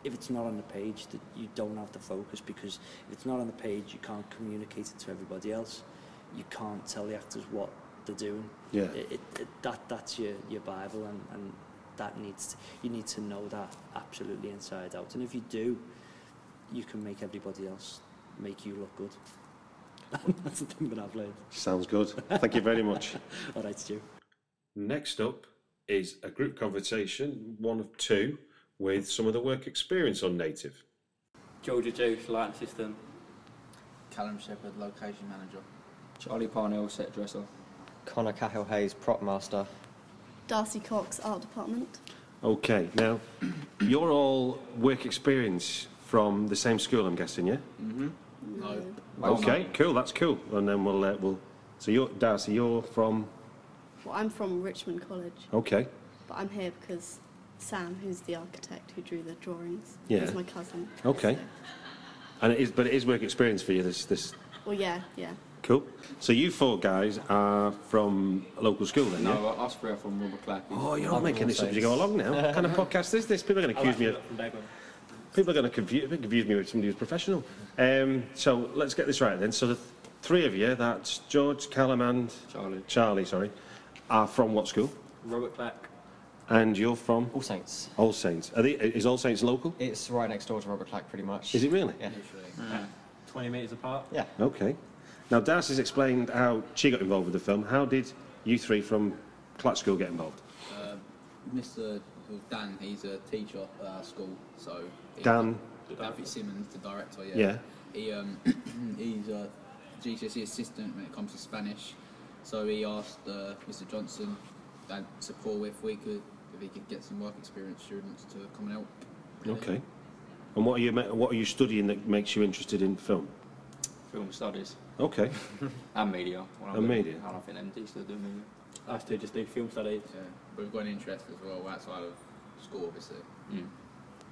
Speaker 6: if it's not on the page, that you don't have the focus because if it's not on the page, you can't communicate it to everybody else. You can't tell the actors what they're doing.
Speaker 3: Yeah.
Speaker 6: It, it, that that's your your bible, and, and that needs to, you need to know that absolutely inside out. And if you do, you can make everybody else make you look good. That's the thing that I've learned.
Speaker 3: Sounds good. Thank you very much.
Speaker 6: All right, Stu.
Speaker 3: Next up is a group conversation, one of two, with some of the work experience on Native.
Speaker 7: Georgia Juice, lighting assistant.
Speaker 8: Callum Shepherd, location manager.
Speaker 7: Charlie Parnell, set dresser.
Speaker 9: Connor Cahill Hayes, prop master.
Speaker 10: Darcy Cox, art department.
Speaker 3: Okay, now you're all work experience from the same school, I'm guessing, yeah?
Speaker 8: Mm-hmm. No.
Speaker 3: Okay, cool. That's cool. And then we'll uh, we'll. So you're Darcy. You're from.
Speaker 10: Well, I'm from Richmond College,
Speaker 3: Okay.
Speaker 10: but I'm here because Sam, who's the architect who drew the drawings,
Speaker 3: Yeah.
Speaker 10: is my cousin.
Speaker 3: Okay.
Speaker 10: So-
Speaker 3: And it is, but it is work experience for you. This this
Speaker 10: well, yeah, yeah.
Speaker 3: Cool. So you four guys are from a local school then, yeah?
Speaker 7: No, us three are from Robert Clack.
Speaker 3: Oh, you're not making this up as you go along now. what kind of podcast is this? People are going to accuse me of. People are going to confuse, confuse me with somebody who's professional. Um, so let's get this right then. So the th- three of you, that's George, Callum, and
Speaker 7: Charlie.
Speaker 3: Charlie, sorry, are from what school?
Speaker 7: Robert Clack.
Speaker 3: And you're from
Speaker 9: All Saints.
Speaker 3: All Saints. Are they, is All Saints local?
Speaker 9: It's right next door to Robert Clack, pretty much.
Speaker 3: Is it really?
Speaker 9: Yeah.
Speaker 8: Literally.
Speaker 7: 20 metres apart.
Speaker 9: Yeah.
Speaker 3: Okay. Now Darcy's explained how she got involved with the film. How did you three from Clack School get involved?
Speaker 8: Uh, Mr. Dan, he's a teacher at our school, so. he-
Speaker 3: Dan.
Speaker 8: Dan Fitzsimmons, the director, yeah.
Speaker 3: Yeah.
Speaker 8: He, um, he's a GCSE assistant when it comes to Spanish, so he asked uh, Mr. Johnson, Dan, to Paul if we could, if he could get some work experience students to come and help. really.
Speaker 3: Okay. And what are you what are you studying that makes you interested in film?
Speaker 7: Film studies.
Speaker 3: Okay.
Speaker 7: And media. Well,
Speaker 3: And
Speaker 7: I do-
Speaker 3: media.
Speaker 7: I don't think MD still do media. Us two just do film studies.
Speaker 8: Yeah, but we've got an interest as well outside of school, obviously.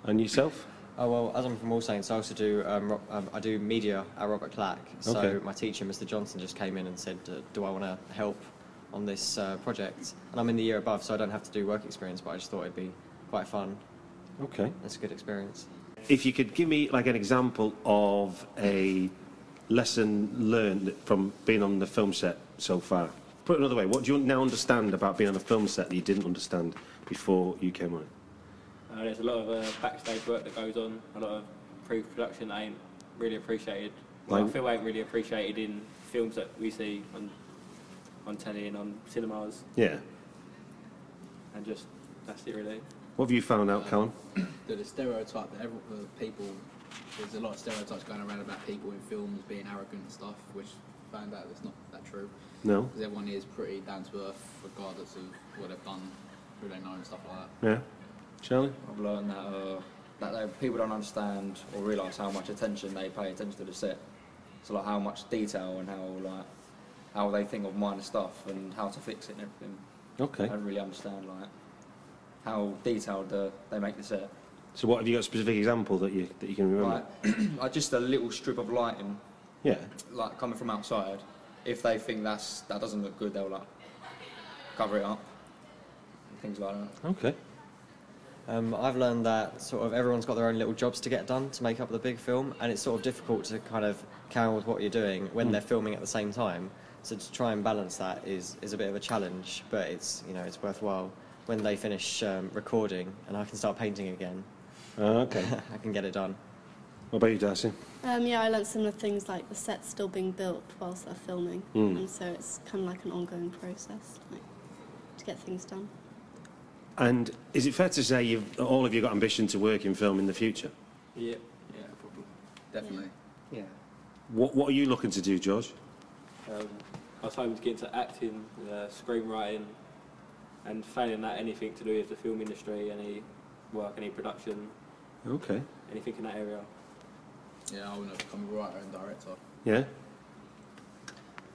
Speaker 3: And yourself?
Speaker 9: Oh well, as I'm from All Saints, I also do um, Ro- um, I do media at Robert Clack. So
Speaker 3: Okay.
Speaker 9: my teacher, Mr. Johnson, just came in and said, uh, "Do I want to help on this uh, project?" And I'm in the year above, so I don't have to do work experience, but I just thought it'd be quite fun.
Speaker 3: Okay.
Speaker 9: It's a good experience.
Speaker 3: If you could give me like an example of a lesson learned from being on the film set so far. Put it another way, what do you now understand about being on a film set that you didn't understand before you came on it?
Speaker 7: Uh, there's a lot of uh, backstage work that goes on, a lot of pre-production that ain't really appreciated. Well, I
Speaker 3: Like-
Speaker 7: feel ain't really appreciated in films that we see on on telly and on cinemas,
Speaker 3: Yeah.
Speaker 7: and just that's it really.
Speaker 3: What have you found out, Callum?
Speaker 8: That the stereotype that every, uh, people, there's a lot of stereotypes going around about people in films being arrogant and stuff, which I found out that's not that true.
Speaker 3: No?
Speaker 8: Because everyone is pretty down to earth, regardless of what they've done, who they know, and stuff like that.
Speaker 3: Yeah. Charlie?
Speaker 7: I've learned that uh, that they, people don't understand or realise how much attention they pay attention to the set. So like how much detail and how like how they think of minor stuff and how to fix it and everything.
Speaker 3: Okay.
Speaker 7: I don't really understand like how detailed uh, they make the set.
Speaker 3: So what have you got a specific example that you that you can remember?
Speaker 7: Like, like just a little strip of lighting,
Speaker 3: Yeah.
Speaker 7: like coming from outside. If they think that's that doesn't look good, they'll like cover it up. And things like that.
Speaker 3: Okay.
Speaker 9: Um, I've learned that sort of everyone's got their own little jobs to get done to make up the big film, and it's sort of difficult to kind of carry on with what you're doing when
Speaker 3: Mm.
Speaker 9: they're filming at the same time. So to try and balance that is, is a bit of a challenge, but it's you know it's worthwhile. When they finish um, recording and I can start painting again,
Speaker 3: Ah, okay.
Speaker 9: I can get it done.
Speaker 3: What about you, Darcy?
Speaker 10: Um, yeah, I learnt similar things like the set's still being built whilst they're filming,
Speaker 3: Mm.
Speaker 10: and so it's kind of like an ongoing process, like to get things done.
Speaker 3: And is it fair to say you've all of you got ambition to work in film in the future?
Speaker 7: Yeah, yeah, probably.
Speaker 8: Definitely.
Speaker 7: Yeah.
Speaker 3: What What are you looking to do, George?
Speaker 7: Um, I was hoping to get into acting, uh, screenwriting, and failing that, anything to do with the film industry, any work, any production,
Speaker 3: Okay.
Speaker 7: anything in that area.
Speaker 8: Yeah, I want to become a writer and director.
Speaker 3: Yeah.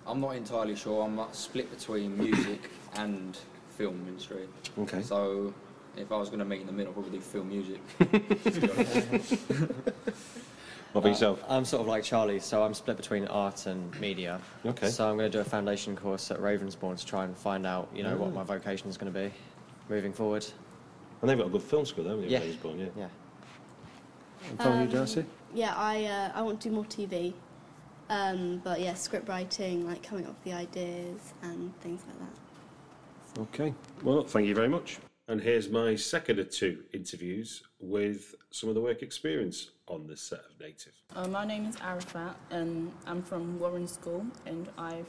Speaker 7: I'm not entirely sure. I'm like split between music and film industry.
Speaker 3: Okay.
Speaker 7: So if I was going to meet in the middle, probably do film music.
Speaker 3: What about yourself?
Speaker 9: Uh, I'm sort of like Charlie, so I'm split between art and media.
Speaker 3: Okay.
Speaker 9: So I'm going to do a foundation course at Ravensbourne to try and find out, you know, what
Speaker 3: Oh.
Speaker 9: my vocation is going to be moving forward.
Speaker 3: And they've got a good film school, haven't they?
Speaker 9: Yeah.
Speaker 3: Ravensbourne, yeah.
Speaker 9: Yeah.
Speaker 3: And from you,
Speaker 10: Um,
Speaker 3: Darcy?
Speaker 10: Yeah, I uh, I want to do more TV, um, but yeah, script writing, like coming up with the ideas and things like that.
Speaker 3: Okay. Well, thank you very much. And here's my second of two interviews with some of the work experience on this set of Native.
Speaker 11: Uh, my name is Arafat, and I'm from Warren School, and I've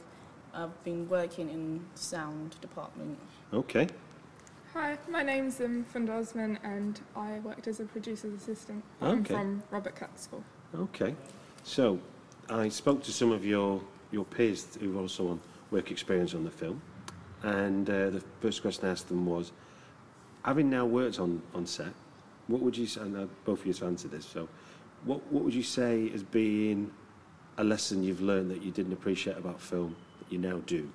Speaker 11: I've been working in sound department.
Speaker 3: Okay.
Speaker 12: Hi, my name's um, Funda Osman and I worked as a producer's assistant. I'm
Speaker 3: Okay.
Speaker 12: from Robert Clack School.
Speaker 3: Okay. So, I spoke to some of your, your peers who were also on work experience on the film, and uh, the first question I asked them was, having now worked on, on set, what would you say, and uh, both of you have answered this, so what, what would you say has being a lesson you've learned that you didn't appreciate about film that you now do?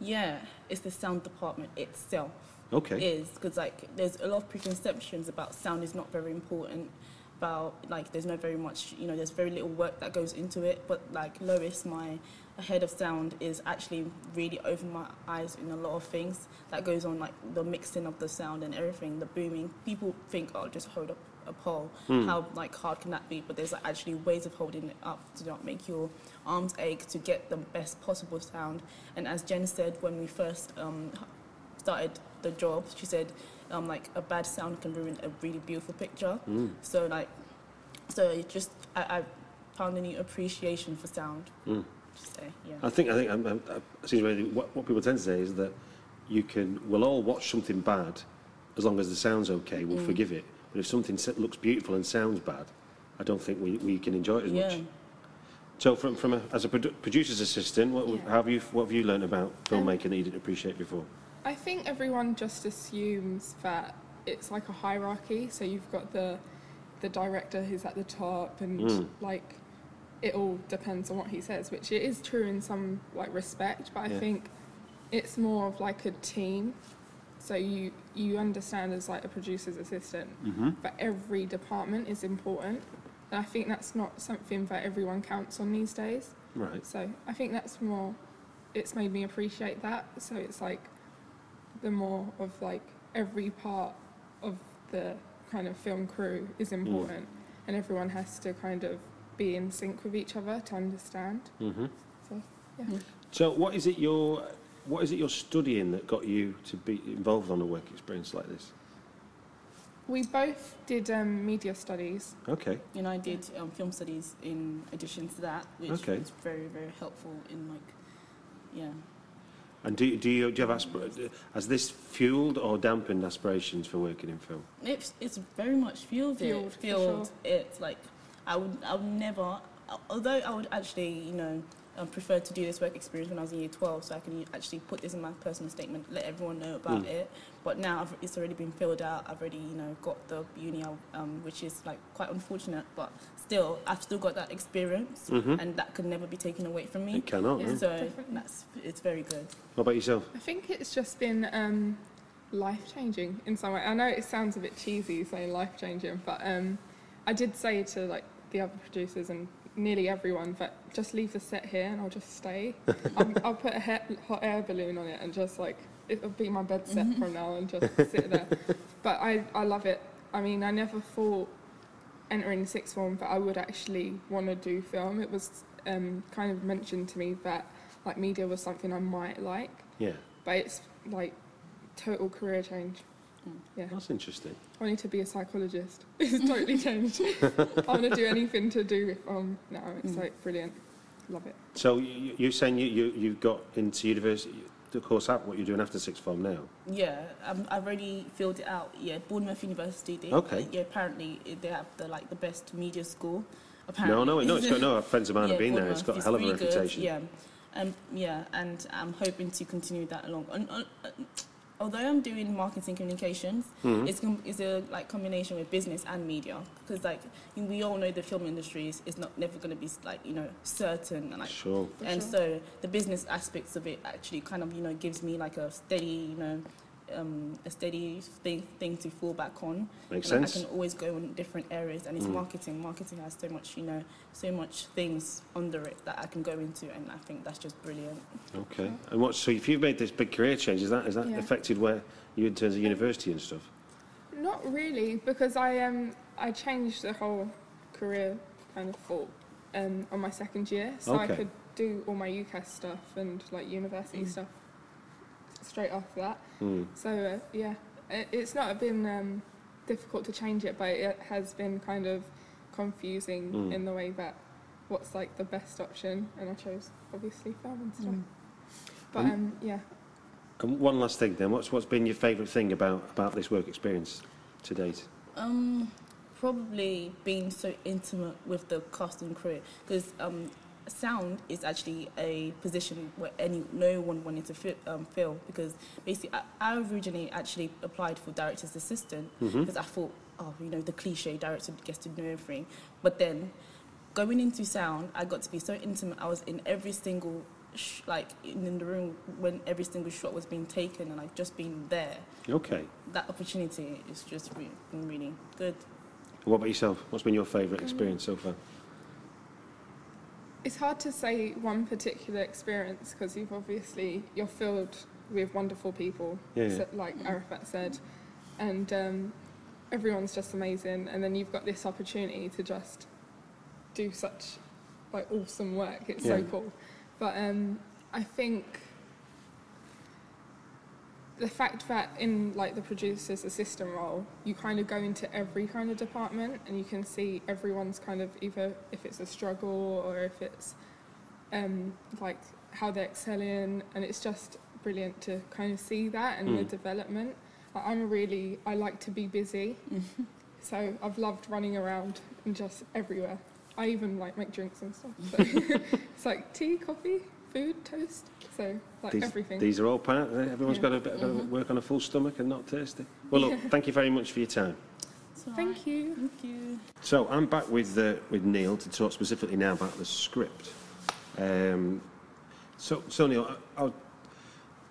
Speaker 11: Yeah, it's the sound department itself.
Speaker 3: Okay.
Speaker 11: Is because like there's a lot of preconceptions about sound is not very important. About like there's no very much you know there's very little work that goes into it. But like Lois, my head of sound, is actually really opened my eyes in a lot of things that goes on like the mixing of the sound and everything, the booming. People think oh just hold up a pole.
Speaker 13: Hmm.
Speaker 11: How like hard can that be? But there's actually ways of holding it up to not make your arms ache to get the best possible sound. And as Jen said when we first um, started the job, she said um, like a bad sound can ruin a really beautiful picture.
Speaker 3: Mm.
Speaker 11: So like, so it just I, I found a new appreciation for sound.
Speaker 3: Mm.
Speaker 11: Say yeah.
Speaker 3: I think I think um, um, it seems really what, what people tend to say is that you can we'll all watch something bad as long as the sound's okay, we'll
Speaker 11: Mm.
Speaker 3: forgive it. But if something looks beautiful and sounds bad, I don't think we, we can enjoy it as
Speaker 11: Yeah.
Speaker 3: much. So, from, from a, as a produ- producer's assistant, what,
Speaker 12: Yeah.
Speaker 3: how have you what have you learned about filmmaking that you didn't appreciate before?
Speaker 12: I think everyone just assumes that it's like a hierarchy. So you've got the the director who's at the top, and
Speaker 3: Mm.
Speaker 12: like it all depends on what he says, which it is true in some like respect. But I
Speaker 13: Yeah.
Speaker 12: think it's more of like a team. So you you understand as like a producer's assistant,
Speaker 3: Mhm.
Speaker 12: but every department is important, and I think that's not something that everyone counts on these days.
Speaker 3: Right.
Speaker 12: So I think that's more. It's made me appreciate that. So it's like the more of like every part of the kind of film crew is important, and everyone has to kind of be in sync with each other to understand.
Speaker 3: Mm-hmm.
Speaker 12: So yeah.
Speaker 3: So, what is it you're what is it you're studying that got you to be involved on a work experience like this?
Speaker 12: We both did um, media studies.
Speaker 3: Okay.
Speaker 11: And I did um, film studies in addition to that, which
Speaker 3: Okay.
Speaker 11: was very very helpful in like, yeah.
Speaker 3: And do, do you do you have aspir- has this fueled or dampened aspirations for working in film?
Speaker 11: It's it's very much fueled.
Speaker 12: Fueled,
Speaker 11: it. Fueled.
Speaker 12: sure.
Speaker 11: It's like I would I would never. Although I would actually you know um, prefer to do this work experience when I was in year twelve, so I can actually put this in my personal statement, let everyone know about
Speaker 3: Mm.
Speaker 11: it. But now I've, it's already been filled out. I've already you know got the uni, um, which is like quite unfortunate, but still I've still got that experience,
Speaker 3: Mhm.
Speaker 11: and that could never be taken away from me.
Speaker 3: It cannot, no.
Speaker 11: So
Speaker 12: Definitely.
Speaker 11: that's it's very good.
Speaker 3: What about yourself?
Speaker 12: I think it's just been um, life changing in some way. I know it sounds a bit cheesy saying life changing, but um, I did say to like the other producers and nearly everyone that just leave the set here and I'll just stay. I'll, I'll put a hot air balloon on it and just like it'll be my bed set from now and just sit there. But I, I love it. I mean, I never thought entering sixth form that I would actually want to do film. It was um, kind of mentioned to me that like media was something I might like
Speaker 3: Yeah,
Speaker 12: but it's like total career change. Yeah,
Speaker 3: that's interesting.
Speaker 12: I wanted to be a psychologist. It's totally changed. I want to do anything to do with um now. It's
Speaker 11: Mm.
Speaker 12: like brilliant. Love it.
Speaker 3: So you, you're saying you, you you've got into university, the course app, what you're doing after sixth form now?
Speaker 11: Yeah, um, I've already filled it out. Yeah, Bournemouth University. They,
Speaker 3: Okay.
Speaker 11: Yeah, apparently eh, they have the like the best media school. Apparently.
Speaker 3: No, no, no, it's got no friends of mine have been there. It's
Speaker 11: Bournemouth
Speaker 3: got a
Speaker 11: is
Speaker 3: hell of a
Speaker 11: really good,
Speaker 3: reputation.
Speaker 11: Yeah, um, yeah, and I'm hoping to continue that along. And, uh, uh, although I'm doing marketing communications,
Speaker 3: Mhm.
Speaker 11: it's com- it's a like combination with business and media because like we all know the film industry is, is not never going to be like you know certain and like
Speaker 3: Sure.
Speaker 11: And
Speaker 3: sure.
Speaker 11: so the business aspects of it actually kind of you know gives me like a steady you know um, a steady thing thing to fall back on.
Speaker 3: Makes
Speaker 11: And, like,
Speaker 3: sense.
Speaker 11: I can always go in different areas, and it's
Speaker 3: Mm.
Speaker 11: marketing. Marketing has so much you know so much things under it that I can go into, and I think that's just brilliant.
Speaker 3: Okay. And what? So if you've made this big career change, is that is that
Speaker 12: Yeah.
Speaker 3: affected where you in terms of university and stuff?
Speaker 12: Not really, because I um I changed the whole career kind of thought um on my second year, so I could do all my UCAS stuff and like university
Speaker 11: Mm.
Speaker 12: stuff straight off that.
Speaker 3: Mm.
Speaker 12: So uh, yeah, It, it's not been um, difficult to change it, but it has been kind of confusing
Speaker 3: Mm.
Speaker 12: in the way that what's like the best option, and I chose obviously film and stuff.
Speaker 11: Mm.
Speaker 12: But
Speaker 3: Um,
Speaker 12: um, yeah,
Speaker 3: And one last thing then, what's what's been your favourite thing about about this work experience to date?
Speaker 11: Um, probably being so intimate with the cast and crew because um, sound is actually a position where any no one wanted to fi- um, fill because basically I, I originally actually applied for director's assistant
Speaker 13: Mhm.
Speaker 11: because I thought oh you know the cliche director gets to know everything but then going into sound I got to be so intimate I was in every single sh- like in, in the room when every single shot was being taken and I've just been there
Speaker 3: Okay.
Speaker 11: that opportunity is just re- really good.
Speaker 3: What about yourself? What's been your favourite experience so far?
Speaker 12: It's hard to say one particular experience because you've obviously you're filled with wonderful people,
Speaker 3: Yeah, yeah.
Speaker 12: like Arafat said, and um, everyone's just amazing. And then you've got this opportunity to just do such like awesome work. It's so cool. But um, I think the fact that in like the producer's assistant role, you kind of go into every kind of department and you can see everyone's kind of either if it's a struggle or if it's um, like how they're excelling, and it's just brilliant to kind of see that and the
Speaker 13: Mm.
Speaker 12: development. Like, I'm really I like to be busy, so I've loved running around and just everywhere. I even like make drinks and stuff. So it's like tea, coffee, food, toast. So like
Speaker 3: these,
Speaker 12: everything.
Speaker 3: These are all part. eh? Everyone's
Speaker 12: Yeah.
Speaker 3: got to, got to
Speaker 12: Mhm.
Speaker 3: work on a full stomach and not thirsty. Well, look, thank you very much for your time.
Speaker 12: Thank you.
Speaker 11: Thank you.
Speaker 3: So I'm back with uh, with Neil to talk specifically now about the script. Um, so, so Neil, I, I,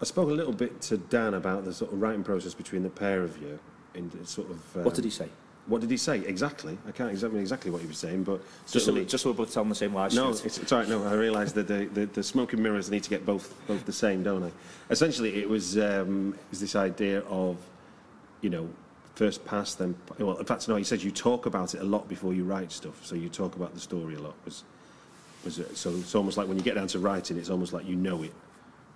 Speaker 3: I spoke a little bit to Dan about the sort of writing process between the pair of you. In sort of um,
Speaker 4: What did he say?
Speaker 3: What did he say exactly? I can't examine exactly what he was saying, but
Speaker 4: Just so,
Speaker 3: certainly.
Speaker 4: just so we're both telling the same lies.
Speaker 3: No, it's, it's all right. No, I realise that the, the, the smoke and mirrors need to get both both the same, don't they? Essentially, it was um, it was this idea of, you know, first pass, then well. In fact, no. He said you talk about it a lot before you write stuff. So you talk about the story a lot. Was was it? So it's almost like when you get down to writing, it's almost like you know it.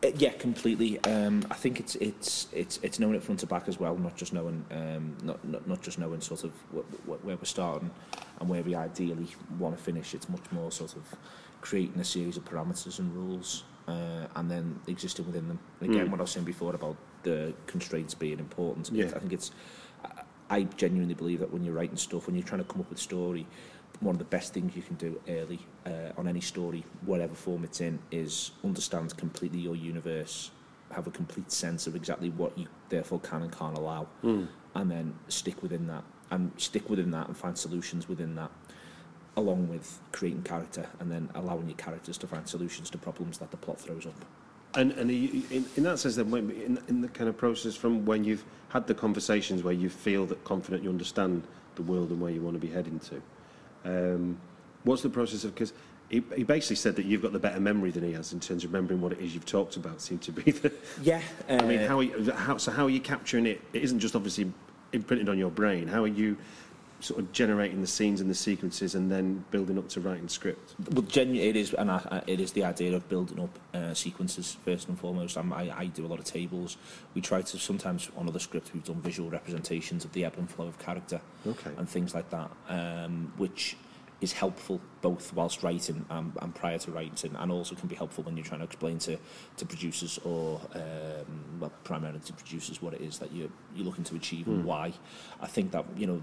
Speaker 4: Uh, yeah, completely. Um, I think it's it's it's it's knowing it front to back as well, not just knowing um, not, not not just knowing sort of wh- wh- where we're starting and where we ideally want to finish. It's much more sort of creating a series of parameters and rules uh, and then existing within them. And again,
Speaker 3: Mm.
Speaker 4: what I was saying before about the constraints being important.
Speaker 3: Yeah.
Speaker 4: I think it's. I- I genuinely believe that when you're writing stuff, when you're trying to come up with story, one of the best things you can do early uh, on any story, whatever form it's in, is understand completely your universe, have a complete sense of exactly what you therefore can and can't allow,
Speaker 3: Mm.
Speaker 4: and then stick within that, and stick within that and find solutions within that, along with creating character and then allowing your characters to find solutions to problems that the plot throws up.
Speaker 3: And, and you, in, in that sense, then, in, in the kind of process from when you've had the conversations where you feel that confident you understand the world and where you want to be heading to, um, what's the process of? Because he, he basically said that you've got the better memory than he has in terms of remembering what it is you've talked about. Seem to be the
Speaker 4: Yeah,
Speaker 3: I mean,
Speaker 4: uh,
Speaker 3: how, are you, how so? How are you capturing it? It isn't just obviously imprinted on your brain. How are you sort of generating the scenes and the sequences and then building up to writing script?
Speaker 4: Well, genuinely, it is, and I, I- it is the idea of building up uh, sequences first and foremost. I'm, I, I do a lot of tables. We try to sometimes on other scripts we've done visual representations of the ebb and flow of character,
Speaker 3: Okay.
Speaker 4: and things like that, um, which is helpful both whilst writing and, and prior to writing, and also can be helpful when you're trying to explain to, to producers or um, well, primarily to producers what it is that you're you're looking to achieve and
Speaker 3: Hmm.
Speaker 4: why. I think that you know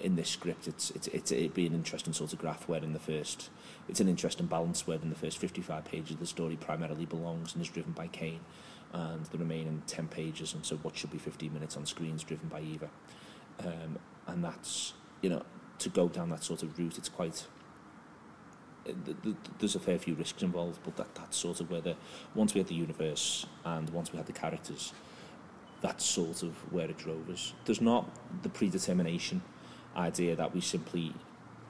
Speaker 4: in this script, it's it's it's it'd be an interesting sort of graph where in the first, it's an interesting balance where in the first 55 pages the story primarily belongs and is driven by Kane, and the remaining 10 pages and so what should be 15 minutes on screen is driven by Eva, um, and that's you know to go down that sort of route, it's quite. th- th- There's a fair few risks involved, but that, that's sort of where the once we had the universe and once we had the characters, that's sort of where it drove us. There's not the predetermination idea that we simply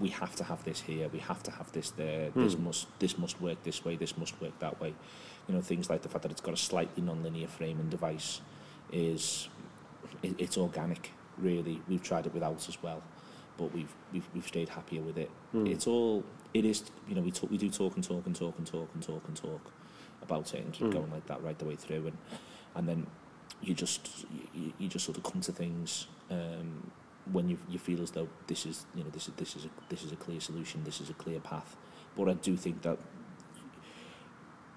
Speaker 4: we have to have this here, we have to have this there. This
Speaker 3: Hmm.
Speaker 4: must this must work this way, this must work that way. You know things like the fact that it's got a slightly non-linear frame and device is it, it's organic. Really, we've tried it without as well, but we've we've, we've stayed happier with it.
Speaker 3: Hmm.
Speaker 4: It's all it is. You know, we talk, we do talk and talk and talk and talk and talk and talk about it and keep
Speaker 3: Hmm.
Speaker 4: going like that right the way through, and and then you just you, you just sort of come to things um, when you you feel as though this is you know this is this is a this is a clear solution, this is a clear path. But I do think that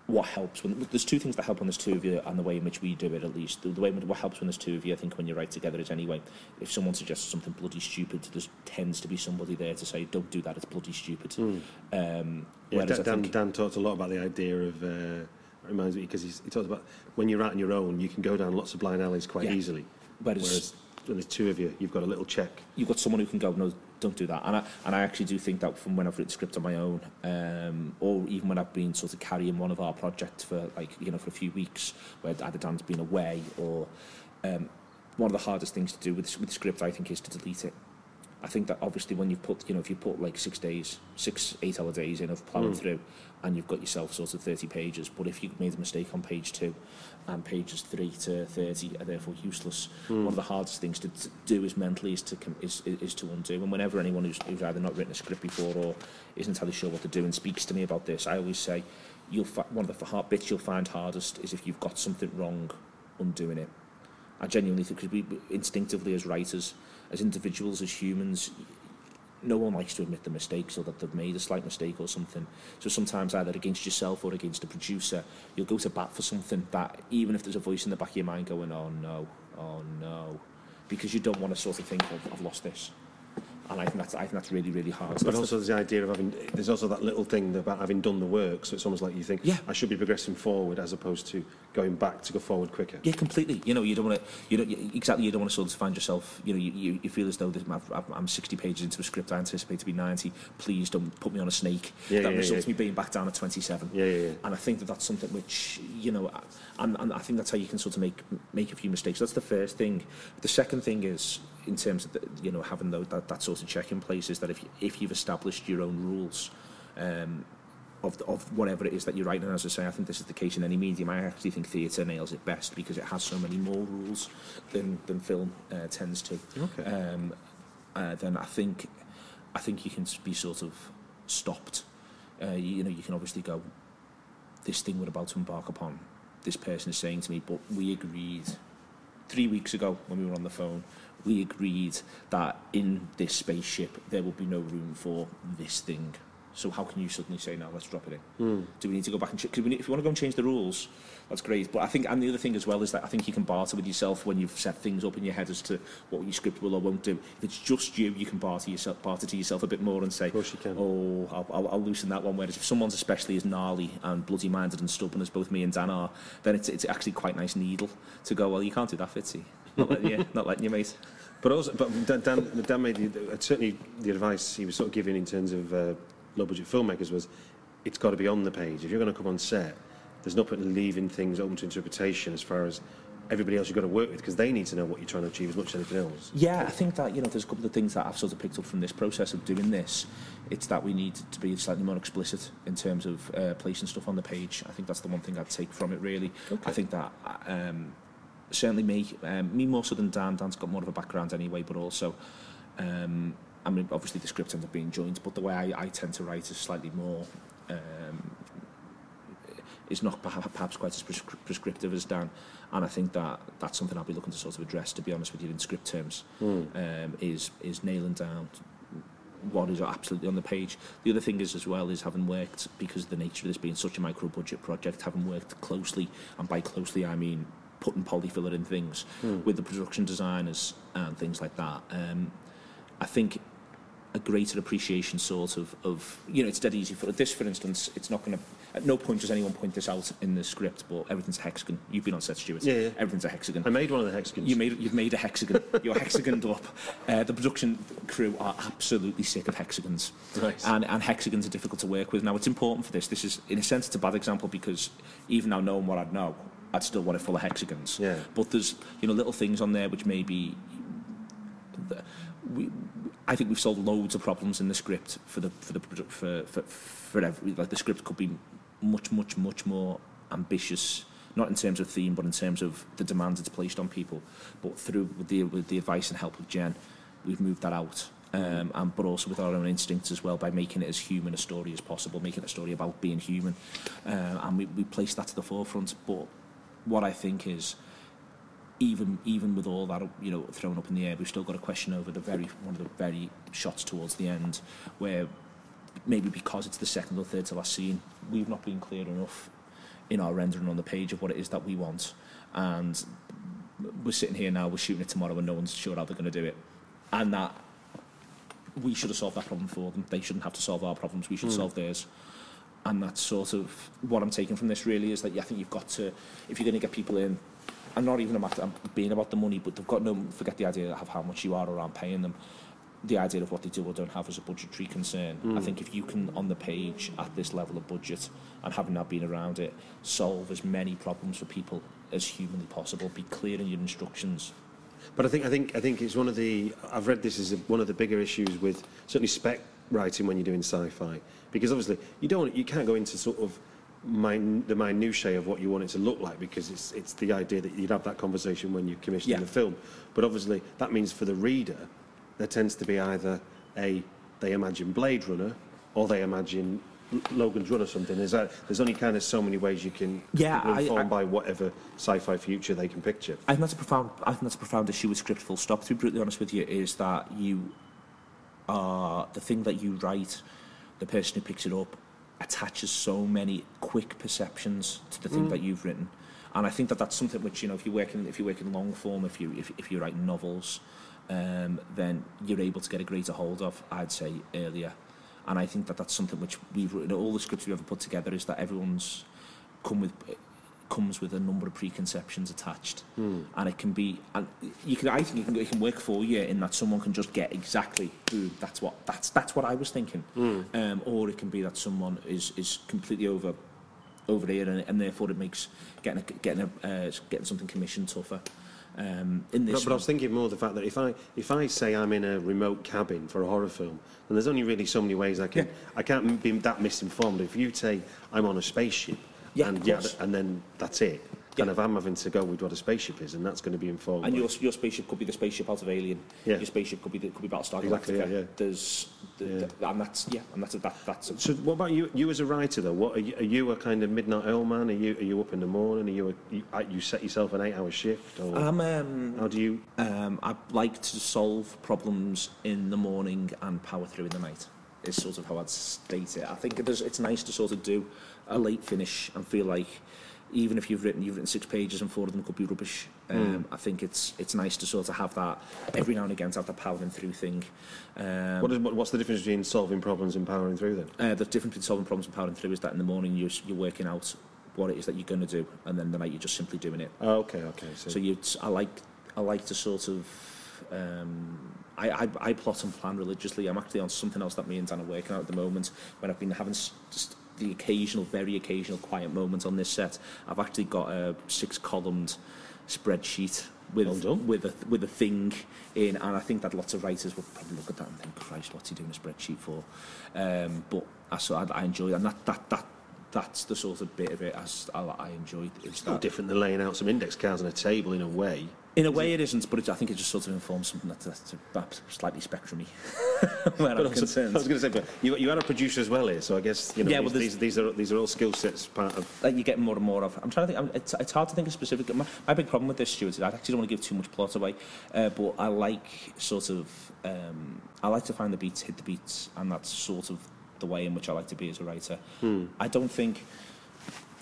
Speaker 4: what helps when there's two things that help when there's two of you and the way in which we do it at least the, the way what helps when there's two of you I think when you write together is anyway if someone suggests something bloody stupid there tends to be somebody there to say don't do that it's bloody stupid
Speaker 3: Mm.
Speaker 4: um,
Speaker 3: Yeah, Dan, Dan, Dan talked a lot about the idea of. Uh, reminds me because he talks about when you're out on your own, you can go down lots of blind alleys quite
Speaker 4: Yeah.
Speaker 3: easily.
Speaker 4: Whereas-
Speaker 3: Whereas when there's two of you, you've got a little check.
Speaker 4: you've got someone who can go, no, don't do that. And I, and I actually do think that from when I've written script on my own, um, or even when I've been sort of carrying one of our projects for like, you know, for a few weeks, where either Dan's been away or um, one of the hardest things to do with, with script, I think, is to delete it. I think that obviously when you put, you know, if you put like six days, six, eight hour days in of ploughing
Speaker 3: Mm.
Speaker 4: through, and you've got yourself sort of 30 pages, but if you made a mistake on page two, and pages three to 30 are therefore useless,
Speaker 3: Mm.
Speaker 4: one of the hardest things to, to do is mentally is to is, is to undo. And whenever anyone who's, who's either not written a script before or isn't entirely sure what to do and speaks to me about this, I always say, you'll fi- one of the hard bits you'll find hardest is if you've got something wrong, undoing it. I genuinely think because we instinctively as writers, as individuals, as humans, no one likes to admit the mistakes or that they've made a slight mistake or something. So sometimes either against yourself or against the producer, you'll go to bat for something that even if there's a voice in the back of your mind going, oh no, oh no, because you don't want to sort of think, I've, I've lost this. And I think that's, I think that's really, really hard. So
Speaker 3: But also there's the idea of having, there's also that little thing about having done the work, so it's almost like you think,
Speaker 4: Yeah.
Speaker 3: I should be progressing forward as opposed to going back to go forward quicker.
Speaker 4: Yeah, completely. You know, you don't want to. You don't you, exactly. You don't want to sort of find yourself. You know, you, you, you feel as though I've- I'm 60 pages into a script. I anticipate to be 90. Please don't put me on a snake.
Speaker 3: Yeah,
Speaker 4: that
Speaker 3: yeah,
Speaker 4: results
Speaker 3: yeah.
Speaker 4: me being back down at 27.
Speaker 3: Yeah, yeah, yeah.
Speaker 4: And I think that that's something which you know, and, and I think that's how you can sort of make make a few mistakes. That's the first thing. The second thing is in terms of the, you know having those, that that sort of check in place is that if you, if you've established your own rules. Um, of, of whatever it is that you're writing. And as I say, I think this is the case in any medium. I actually think theatre nails it best because it has so many more rules than, than film uh, tends to.
Speaker 3: Okay.
Speaker 4: Um, uh, then I think I think you can be sort of stopped. Uh, you, you know, you can obviously go, this thing we're about to embark upon, this person is saying to me, but we agreed three weeks ago when we were on the phone, we agreed that in this spaceship there will be no room for this thing. So how can you suddenly say, now let's drop it in?
Speaker 3: Mm.
Speaker 4: Do we need to go back and? Because if you want to go and change the rules, that's great. But I think, and the other thing as well is that I think you can barter with yourself when you've set things up in your head as to what your script will or won't do. If it's just you, you can barter yourself, barter to yourself a bit more and say, oh, I'll, I'll, I'll loosen that one. Whereas if someone's especially as gnarly and bloody-minded and stubborn as both me and Dan are, then it's, it's actually quite nice needle to go, well, you can't do that, Fitzy. Not letting you, not letting you, mate.
Speaker 3: But also, but Dan, Dan, Dan made the, certainly the advice he was sort of giving in terms of uh, low-budget filmmakers was, it's got to be on the page. If you're going to come on set, there's no point in leaving things open to interpretation as far as everybody else you've got to work with because they need to know what you're trying to achieve as much as anything else.
Speaker 4: Yeah, I think that you know there's a couple of things that I've sort of picked up from this process of doing this. It's that we need to be slightly more explicit in terms of uh, placing stuff on the page. I think that's the one thing I'd take from it. Really, Okay. I think that um, certainly me, um, me more so than Dan. Dan's got more of a background anyway, but also. Um, I mean, obviously the script ends up being joined, but the way I, I tend to write is slightly more um, is not perhaps quite as prescri- prescriptive as Dan. And I think that that's something I'll be looking to sort of address, to be honest with you, in script terms,
Speaker 3: Mm.
Speaker 4: um, is is nailing down what is absolutely on the page. The other thing is as well is having worked because of the nature of this being such a micro budget project, having worked closely, and by closely I mean putting polyfiller in things
Speaker 3: Mm.
Speaker 4: with the production designers and things like that. Um, I think a greater appreciation sort of of you know it's dead easy for this for instance it's not going to at no point does anyone point this out in the script but everything's a hexagon. You've been on set Stuart.
Speaker 3: Yeah, yeah.
Speaker 4: everything's a hexagon.
Speaker 3: I made one of the hexagons.
Speaker 4: you made you've made a hexagon. You're hexagoned up. Uh, the production crew are absolutely sick of hexagons.
Speaker 3: Right.
Speaker 4: and, and hexagons are difficult to work with. Now it's important for this. This is in a sense it's a bad example because even now knowing what I know. I'd still want it full of hexagons.
Speaker 3: Yeah.
Speaker 4: but there's you know little things on there which maybe we, I think we've solved loads of problems in the script for the for the for for, for every like the script could be much much much more ambitious not in terms of theme but in terms of the demands it's placed on people. But through with the with the advice and help of Jen we've moved that out. Um, and but also with our own instincts as well by making it as human a story as possible making a story about being human. Uh, and we, we place that to the forefront. But what I think is even even with all that you know thrown up in the air, we've still got a question over the very one of the very shots towards the end, where maybe because it's the second or third to last scene, we've not been clear enough in our rendering on the page of what it is that we want, and we're sitting here now, we're shooting it tomorrow, and no one's sure how they're going to do it, and that we should have solved that problem for them. They shouldn't have to solve our problems. We should
Speaker 3: Mm.
Speaker 4: solve theirs. And that's sort of what I'm taking from this. Really, is that yeah, I think you've got to, if you're going to get people in, and not even a matter of being about the money, but they've got no forget the idea of how much you are around paying them. The idea of what they do or don't have as a budgetary concern. I
Speaker 3: Mm.
Speaker 4: think if you can, on the page at this level of budget, and having now been around it, solve as many problems for people as humanly possible. Be clear in your instructions.
Speaker 3: But I think I think I think it's one of the I've read this as one of the bigger issues with certainly spec writing when you're doing sci-fi because obviously you don't you can't go into sort of min, the minutiae of what you want it to look like because it's it's the idea that you'd have that conversation when you're commissioning
Speaker 4: Yeah.
Speaker 3: the film. But obviously that means for the reader there tends to be either a they imagine Blade Runner or they imagine Logan's Run or something. There's, a, there's only kind of so many ways you can
Speaker 4: Yeah, I-
Speaker 3: informed
Speaker 4: I-
Speaker 3: by whatever sci-fi future they can picture.
Speaker 4: I think that's a profound. I think that's a profound issue with script. Full stop. To be brutally honest with you, is that you are the thing that you write. The person who picks it up attaches so many quick perceptions to the thing
Speaker 3: Mm.
Speaker 4: that you've written, and I think that that's something which you know if you work in if you work in long form, if you if, if you write novels, um, then you're able to get a greater hold of. I'd say earlier, and I think that that's something which we've written. All the scripts we've ever put together is that everyone's come with comes with a number of preconceptions attached
Speaker 3: Hmm.
Speaker 4: and it can be and you can I think it can, it can work for you in that someone can just get exactly boom that's what that's that's what I was thinking
Speaker 3: Hmm.
Speaker 4: um, or it can be that someone is is completely over over here and, and therefore it makes getting a, getting a, uh, getting something commissioned tougher um, in this
Speaker 3: But, but I was thinking more the fact that if I if I say I'm in a remote cabin for a horror film, then there's only really so many ways I can I can't be that misinformed. If you say I'm on a spaceship,
Speaker 4: Yeah,
Speaker 3: and
Speaker 4: of
Speaker 3: yeah,
Speaker 4: course.
Speaker 3: and then that's it. And if I'm having to go with what a spaceship is, and that's going to be informed.
Speaker 4: and
Speaker 3: by-
Speaker 4: your, your spaceship could be the spaceship out of Alien.
Speaker 3: Yeah.
Speaker 4: Your spaceship could be the, could be Battlestar
Speaker 3: Exactly,
Speaker 4: Galactica.
Speaker 3: yeah, yeah.
Speaker 4: There's, the, the- and that's yeah, and that's a, that, that's a,
Speaker 3: So what about you? You as a writer, though, what are you, are you a kind of midnight owl man? Are you are you up in the morning? Are you a, you, uh, you set yourself an eight-hour shift? Or
Speaker 4: I'm, um,
Speaker 3: how do you?
Speaker 4: Um, I like to solve problems in the morning and power through in the night. Is sort of how I'd state it. I think it's nice to sort of do a late finish and feel like even if you've written you've written six pages and four of them could be rubbish. Um, I think it's it's nice to sort of have that every now and again to have that powering through thing. Um,
Speaker 3: What is, what, what's the difference between solving problems and powering through then?
Speaker 4: uh, the difference between solving problems and powering through is that in the morning you're, you're working out what it is that you're going to do, and then the night you're just simply doing it.
Speaker 3: Oh, okay, okay. So,
Speaker 4: So you, I like, I like to sort of, um, I, I, I plot and plan religiously. I'm actually on something else that me and Dan are working out at the moment. When I've been having s- just the occasional, very occasional quiet moments on this set, I've actually got a six-columned spreadsheet with with a with a thing in, and I think that lots of writers would probably look at that and think, "Christ, what's he doing a spreadsheet for?" Um, but I, so I, I enjoy that. And that that that that's the sort of bit of it I, I enjoy.
Speaker 3: It's no different than laying out some index cards on a table in a way.
Speaker 4: In a way, it isn't, but it, I think it just sort of informs something that's, that's perhaps slightly spectrumy. where I'm
Speaker 3: also-
Speaker 4: concerned.
Speaker 3: I was going to say, but you, you had a producer as well here, so I guess you know
Speaker 4: Yeah,
Speaker 3: these,
Speaker 4: there's-
Speaker 3: these, these are these are all skill sets part of.
Speaker 4: that you get more and more of. I'm trying to think. I'm, it's, it's hard to think of specific. My, my big problem with this, Stuart, is I actually don't want to give too much plot away, uh, but I like sort of. Um, I like to find the beats, hit the beats, and that's sort of the way in which I like to be as a writer.
Speaker 3: Hmm.
Speaker 4: I don't think.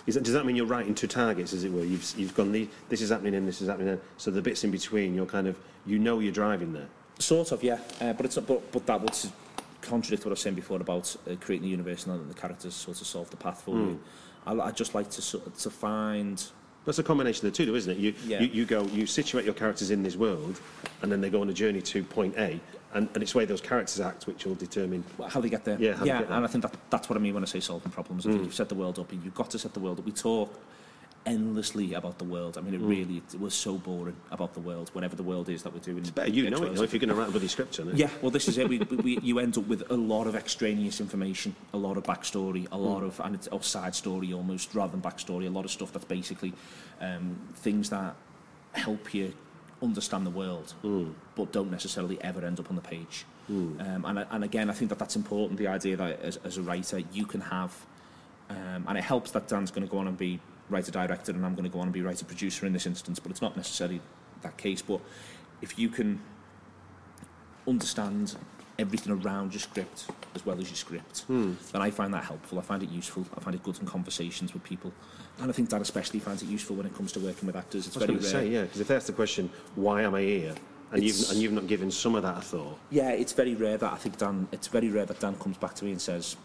Speaker 3: Is that, does that mean you're writing to targets, as it were? You've you've gone the, this is happening and this is happening, so the bits in between, you're kind of you know you're driving there.
Speaker 4: Sort of, yeah. Uh, but it's but, but that would contradict what I was saying before about uh, creating the universe and the characters sort of solve the path for
Speaker 3: Mm.
Speaker 4: you. I, I just like to to find.
Speaker 3: That's a combination of the two, though, isn't it? You,
Speaker 4: Yeah.
Speaker 3: you you go you situate your characters in this world, and then they go on a journey to point A, and, and it's the way those characters act which will determine
Speaker 4: how they get there.
Speaker 3: Yeah,
Speaker 4: yeah, and I think that that's what I mean when I say solving problems. I think
Speaker 3: Mm.
Speaker 4: you've set the world up, and you've got to set the world up. We talk endlessly about the world. I mean, it
Speaker 3: Mm.
Speaker 4: really it was so boring about the world, whatever the world is that we're doing. It's
Speaker 3: better you know it, though, if you're going to write a bloody script on it.
Speaker 4: Yeah, well, this is it. We, we, you end up with a lot of extraneous information, a lot of backstory, a lot
Speaker 3: Mm.
Speaker 4: of and it's or side story almost rather than backstory. A lot of stuff that's basically um, things that help you understand the world,
Speaker 3: Mm.
Speaker 4: but don't necessarily ever end up on the page.
Speaker 3: Mm.
Speaker 4: Um, and, and again, I think that that's important. The idea that as, as a writer, you can have, um, and it helps that Dan's going to go on and be writer director, and I'm going to go on and be writer producer in this instance. But it's not necessarily that case. But if you can understand everything around your script as well as your script,
Speaker 3: Hmm.
Speaker 4: then I find that helpful. I find it useful. I find it good in conversations with people, and I think that especially finds it useful when it comes to working with actors. It's
Speaker 3: I was
Speaker 4: very
Speaker 3: going to
Speaker 4: rare.
Speaker 3: say, yeah, because if that's the question, why am I here? And you've, and you've not given some of that a thought.
Speaker 4: Yeah, it's very rare that I think Dan. It's very rare that Dan comes back to me and says,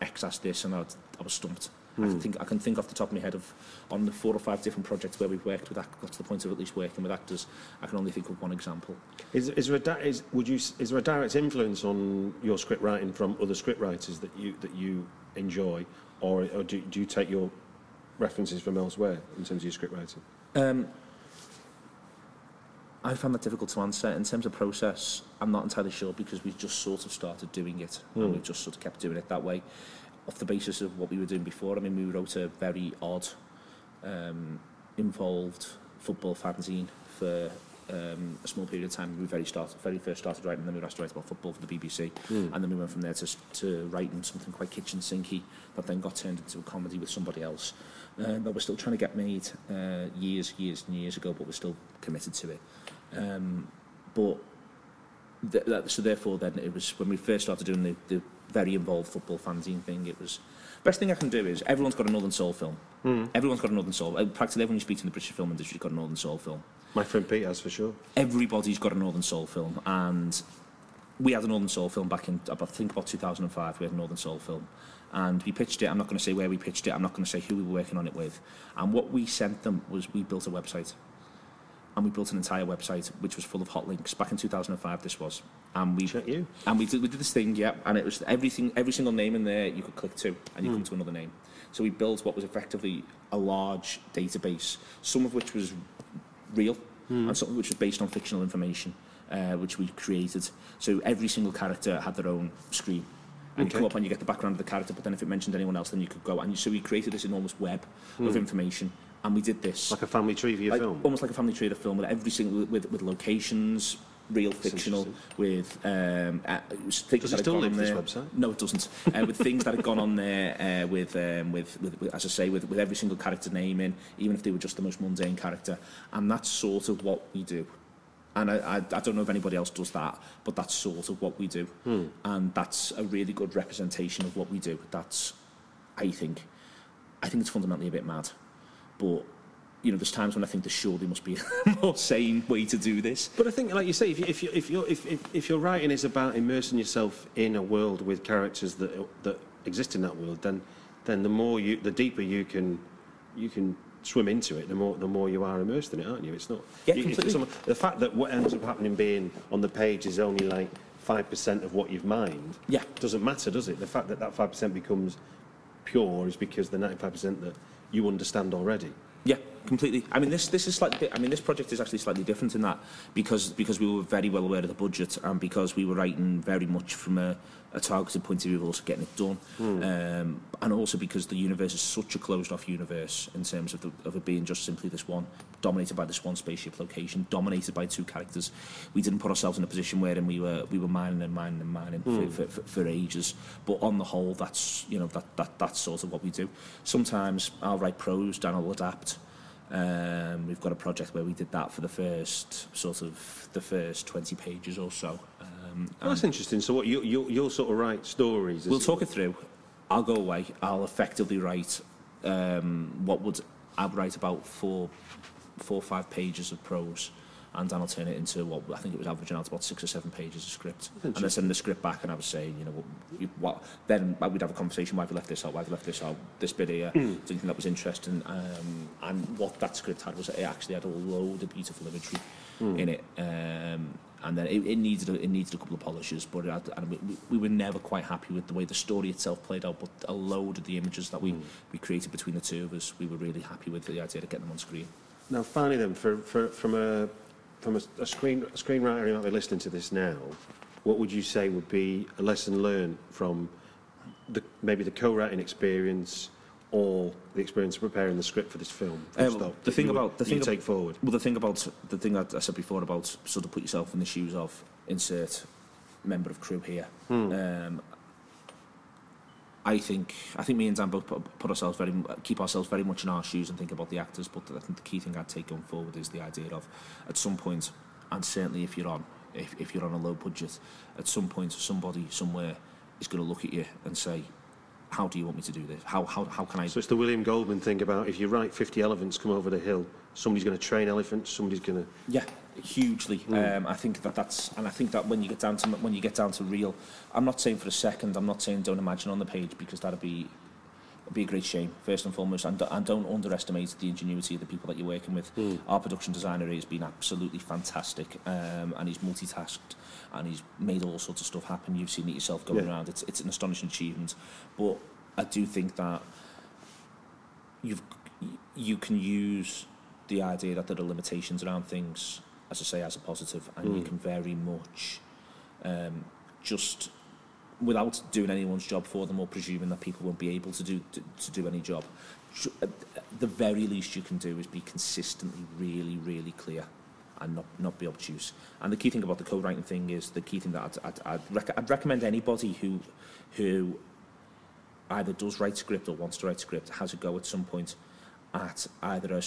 Speaker 4: "X asked this," and I, I was stumped. I
Speaker 3: Hmm.
Speaker 4: can think I can think off the top of my head of on the four or five different projects where we've worked with act- got to the point of at least working with actors. I can only think of one example.
Speaker 3: Is, is, there a di- is, would you, is there a direct influence on your script writing from other script writers that you, that you enjoy, or, or do, do you take your references from elsewhere in terms of your script writing?
Speaker 4: Um, I found that difficult to answer. In terms of process, I'm not entirely sure because we just sort of started doing it
Speaker 3: Hmm.
Speaker 4: and we've just sort of kept doing it that way off the basis of what we were doing before. I mean, we wrote a very odd, um, involved football fanzine for um, a small period of time. We very started, very first started writing, and then we asked to write about football for the BBC,
Speaker 3: mm.
Speaker 4: and then we went from there to, to writing something quite kitchen sinky that then got turned into a comedy with somebody else. Uh, that we're still trying to get made uh, years, years and years ago, but we're still committed to it. Um, but th- that, so therefore, then it was when we first started doing the, the very involved football fanzine thing. It was best thing I can do is everyone's got a Northern Soul film.
Speaker 3: Mm.
Speaker 4: Everyone's got a Northern Soul. uh, Practically everyone you speak to in the British film industry's got a Northern Soul film.
Speaker 3: My friend Pete has for sure.
Speaker 4: Everybody's got a Northern Soul film, and we had a Northern Soul film back in I think about 2005. We had a Northern Soul film, and we pitched it. I'm not going to say where we pitched it. I'm not going to say who we were working on it with. And what we sent them was we built a website, and we built an entire website which was full of hot links. Back in 2005, this was, and we
Speaker 3: you.
Speaker 4: and we did we did this thing, yeah, and it was everything, every single name in there you could click to, and you
Speaker 3: Hmm.
Speaker 4: come to another name. So we built what was effectively a large database, some of which was real,
Speaker 3: Hmm.
Speaker 4: and some of which was based on fictional information, uh, which we created. So every single character had their own screen. And
Speaker 3: Okay.
Speaker 4: you come up and you get the background of the character, but then if it mentioned anyone else, then you could go. And so we created this enormous web of
Speaker 3: Hmm.
Speaker 4: information, and we did this
Speaker 3: Like a family tree for your
Speaker 4: like,
Speaker 3: film?
Speaker 4: almost like a family tree of film with every single with, with locations, real fictional, with um, uh, things
Speaker 3: Does it still live,
Speaker 4: on
Speaker 3: this
Speaker 4: there.
Speaker 3: website?
Speaker 4: No, it doesn't. uh, with things that had gone on there, uh, with, um, with, with with as I say, with with every single character name in, even if they were just the most mundane character, and that's sort of what we do. And I, I, I don't know if anybody else does that, but that's sort of what we do.
Speaker 3: Hmm.
Speaker 4: And that's a really good representation of what we do. That's, I think, I think it's fundamentally a bit mad. But, you know, there's times when I think there surely must be a more sane way to do this.
Speaker 3: But I think, like you say, if, you, if, you, if, you're, if, if, if your writing is about immersing yourself in a world with characters that, that exist in that world, then, then the more you, the deeper you can, you can swim into it, the more, the more you are immersed in it, aren't you? It's not.
Speaker 4: Yeah,
Speaker 3: you-
Speaker 4: completely.
Speaker 3: someone- the fact that what ends up happening being on the page is only like five percent of what you've mined.
Speaker 4: Yeah.
Speaker 3: Doesn't matter, does it? The fact that that five percent becomes pure is because the ninety-five percent that you understand already.
Speaker 4: Yeah, completely. I mean, this this is slightly. I mean, this project is actually slightly different in that because because we were very well aware of the budget and because we were writing very much from a, a targeted point of view of also getting it done, um, and also because the universe is such a closed-off universe in terms of the, of it being just simply this one, dominated by this one spaceship location, dominated by two characters. We didn't put ourselves in a position wherein we were we were mining and mining and mining for, for, for, for ages. But on the whole, that's you know that, that that's sort of what we do. Sometimes I'll write prose, Dan will adapt. Um, we've got a project where we did that for the first sort of the first 20 pages or so. Um,
Speaker 3: Well, that's interesting. So, what you you you'll sort of write stories?
Speaker 4: We'll
Speaker 3: as-
Speaker 4: talk it through. I'll go away. I'll effectively write um, what would I would write about four, four or five pages of prose, and then I'll turn it into what I think it was averaging out to about six or seven pages of script, and then send the script back, and I was saying, you know, what, what then we'd have a conversation. Why have you left this out? Why have you left this out? This bit here,
Speaker 3: Mm.
Speaker 4: think that was interesting? Um, and what that script had was it actually had a load of beautiful imagery
Speaker 3: Mm.
Speaker 4: in it. Um, and then it, it needed a, it needed a couple of polishes, but had, and we, we- we were never quite happy with the way the story itself played out. But a load of the images that we, hmm. we created between the two of us, we were really happy with the idea of getting them on screen.
Speaker 3: Now, finally, then, for, for, from a from a, a screen a screenwriter who might be listening to this now, what would you say would be a lesson learned from the, maybe the co-writing experience or the experience of preparing the script for this film?
Speaker 4: Uh, the thing
Speaker 3: you
Speaker 4: about the thing
Speaker 3: you
Speaker 4: ab-
Speaker 3: take forward.
Speaker 4: Well, the thing about the thing that I said before about sort of put yourself in the shoes of insert member of crew here.
Speaker 3: Hmm.
Speaker 4: Um, I think I think me and Dan both put, put ourselves very keep ourselves very much in our shoes and think about the actors. But I think the key thing I'd take going forward is the idea of at some point, and certainly if you're on if, if you're on a low budget, at some point somebody somewhere is going to look at you and say, "How do you want me to do this? How how how can I?"
Speaker 3: So it's the William Goldman thing about if you write 50 elephants come over the hill, somebody's going to train elephants, somebody's going to...
Speaker 4: Yeah, hugely.
Speaker 3: Mm.
Speaker 4: Um, I think that that's, and I think that when you get down to when you get down to real, I'm not saying for a second, I'm not saying don't imagine on the page because that'd be it'd be a great shame first and foremost, and, and don't underestimate the ingenuity of the people that you're working with.
Speaker 3: Mm.
Speaker 4: Our production designer has been absolutely fantastic, um, and he's multitasked and he's made all sorts of stuff happen. You've seen it yourself going
Speaker 3: Yeah.
Speaker 4: around. It's it's an astonishing achievement, but I do think that you've you can use the idea that there are limitations around things, as I say, as a positive, and you
Speaker 3: Mm.
Speaker 4: can very much um, just without doing anyone's job for them or presuming that people won't be able to do to, to do any job. At the very least you can do is be consistently really, really clear and not, not be obtuse. And the key thing about the co-writing thing is the key thing that I'd, I'd, I'd, rec- I'd recommend anybody who who either does write script or wants to write script has a go at some point at either a,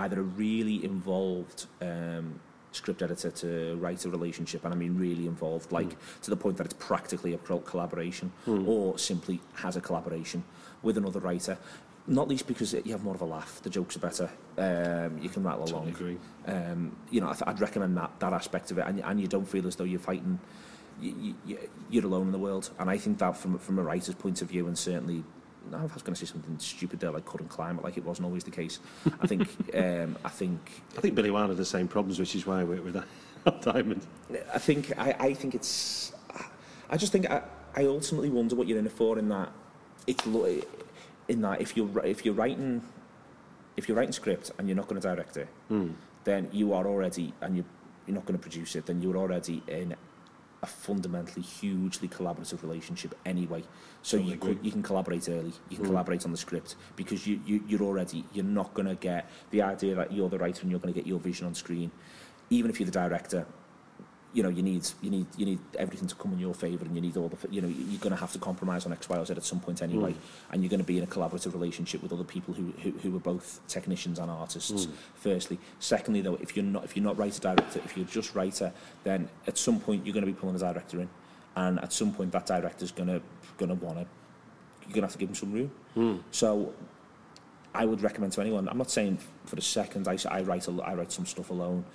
Speaker 4: either a really involved um, script editor to write a relationship, and I mean really involved, like to the point that it's practically a col- collaboration,
Speaker 3: Mm.
Speaker 4: or simply has a collaboration with another writer. Not least because you have more of a laugh, the jokes are better, um, you can rattle along.
Speaker 3: agree.
Speaker 4: Um, you know, I th- I'd recommend that that aspect of it, and, and you don't feel as though you're fighting. You, you, you're alone in the world, and I think that from from a writer's point of view, and certainly, I was going to say something stupid there, like couldn't climb it, like it wasn't always the case. I think, um, I think,
Speaker 3: I think Billy Wilder had the same problems, which is why I work with Diamond.
Speaker 4: I think, I, I think it's, I just think I, I ultimately wonder what you're in it for. In that, it's in that if you're if you're writing, if you're writing script and you're not going to direct it,
Speaker 3: Mm.
Speaker 4: then you are already, and you you're not going to produce it, then you're already in a fundamentally hugely collaborative relationship anyway. So
Speaker 3: Totally
Speaker 4: you could, you can collaborate early, you can
Speaker 3: Mm.
Speaker 4: collaborate on the script because you, you you're already you're not going to get the idea that you're the writer and you're going to get your vision on screen, even if you're the director. You know, you need you need you need everything to come in your favour, and you need all the you know you're going to have to compromise on X, Y, or Z at some point anyway,
Speaker 3: Mm.
Speaker 4: and you're going to be in a collaborative relationship with other people who who, who are both technicians and artists.
Speaker 3: Mm.
Speaker 4: Firstly, secondly, though, if you're not if you're not writer director, if you're just writer, then at some point you're going to be pulling a director in, and at some point that director's going to going to want to you're going to have to give them some room.
Speaker 3: Mm.
Speaker 4: So I would recommend to anyone. I'm not saying for a second I, I write a, I write some stuff alone,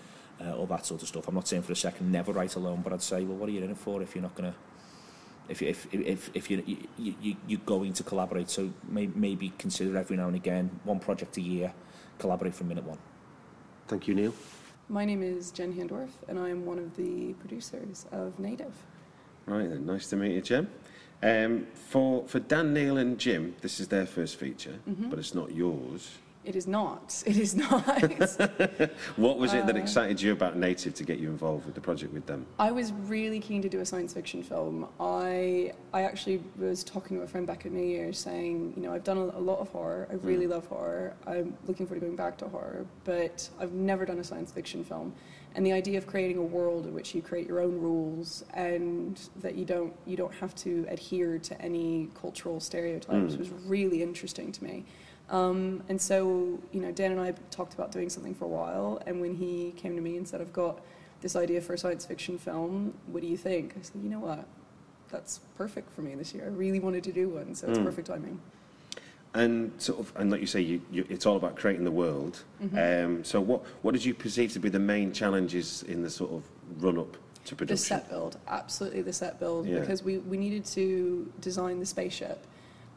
Speaker 4: uh, all that sort of stuff. I'm not saying for a second never write alone, but I'd say, well, what are you in it for if you're not going to if if if if you you you you're going to collaborate? So may, maybe consider every now and again one project a year, collaborate from minute one.
Speaker 3: Thank you, Neil.
Speaker 13: My name is Jen Handorf, and I am one of the producers of Native.
Speaker 3: Right then, nice to meet you, Jim. Um, for for Dan, Neil, and Jim, this is their first feature,
Speaker 13: Mhm.
Speaker 3: but it's not yours.
Speaker 13: It is not. It is not.
Speaker 3: What was it that
Speaker 13: Uh,
Speaker 3: excited you about Native to get you involved with the project with them?
Speaker 13: I was really keen to do a science fiction film. I I actually was talking to a friend back at New Year saying, you know, I've done a, a lot of horror. I really love horror. I'm looking forward to going back to horror, but I've never done a science fiction film. And the idea of creating a world in which you create your own rules and that you don't you don't have to adhere to any cultural stereotypes
Speaker 14: Mm.
Speaker 13: was really interesting to me. Um, and so, you know, Dan and I talked about doing something for a while. And when he came to me and said, I've got this idea for a science fiction film, what do you think? I said, you know what? That's perfect for me this year. I really wanted to do one, so it's
Speaker 3: Mm.
Speaker 13: perfect timing.
Speaker 3: And sort of, and like you say, you, you, it's all about creating the world.
Speaker 13: Mhm.
Speaker 3: Um, so, what what did you perceive to be the main challenges in the sort of run up to production?
Speaker 13: The set build, absolutely the set build,
Speaker 3: Yeah.
Speaker 13: because we, we needed to design the spaceship.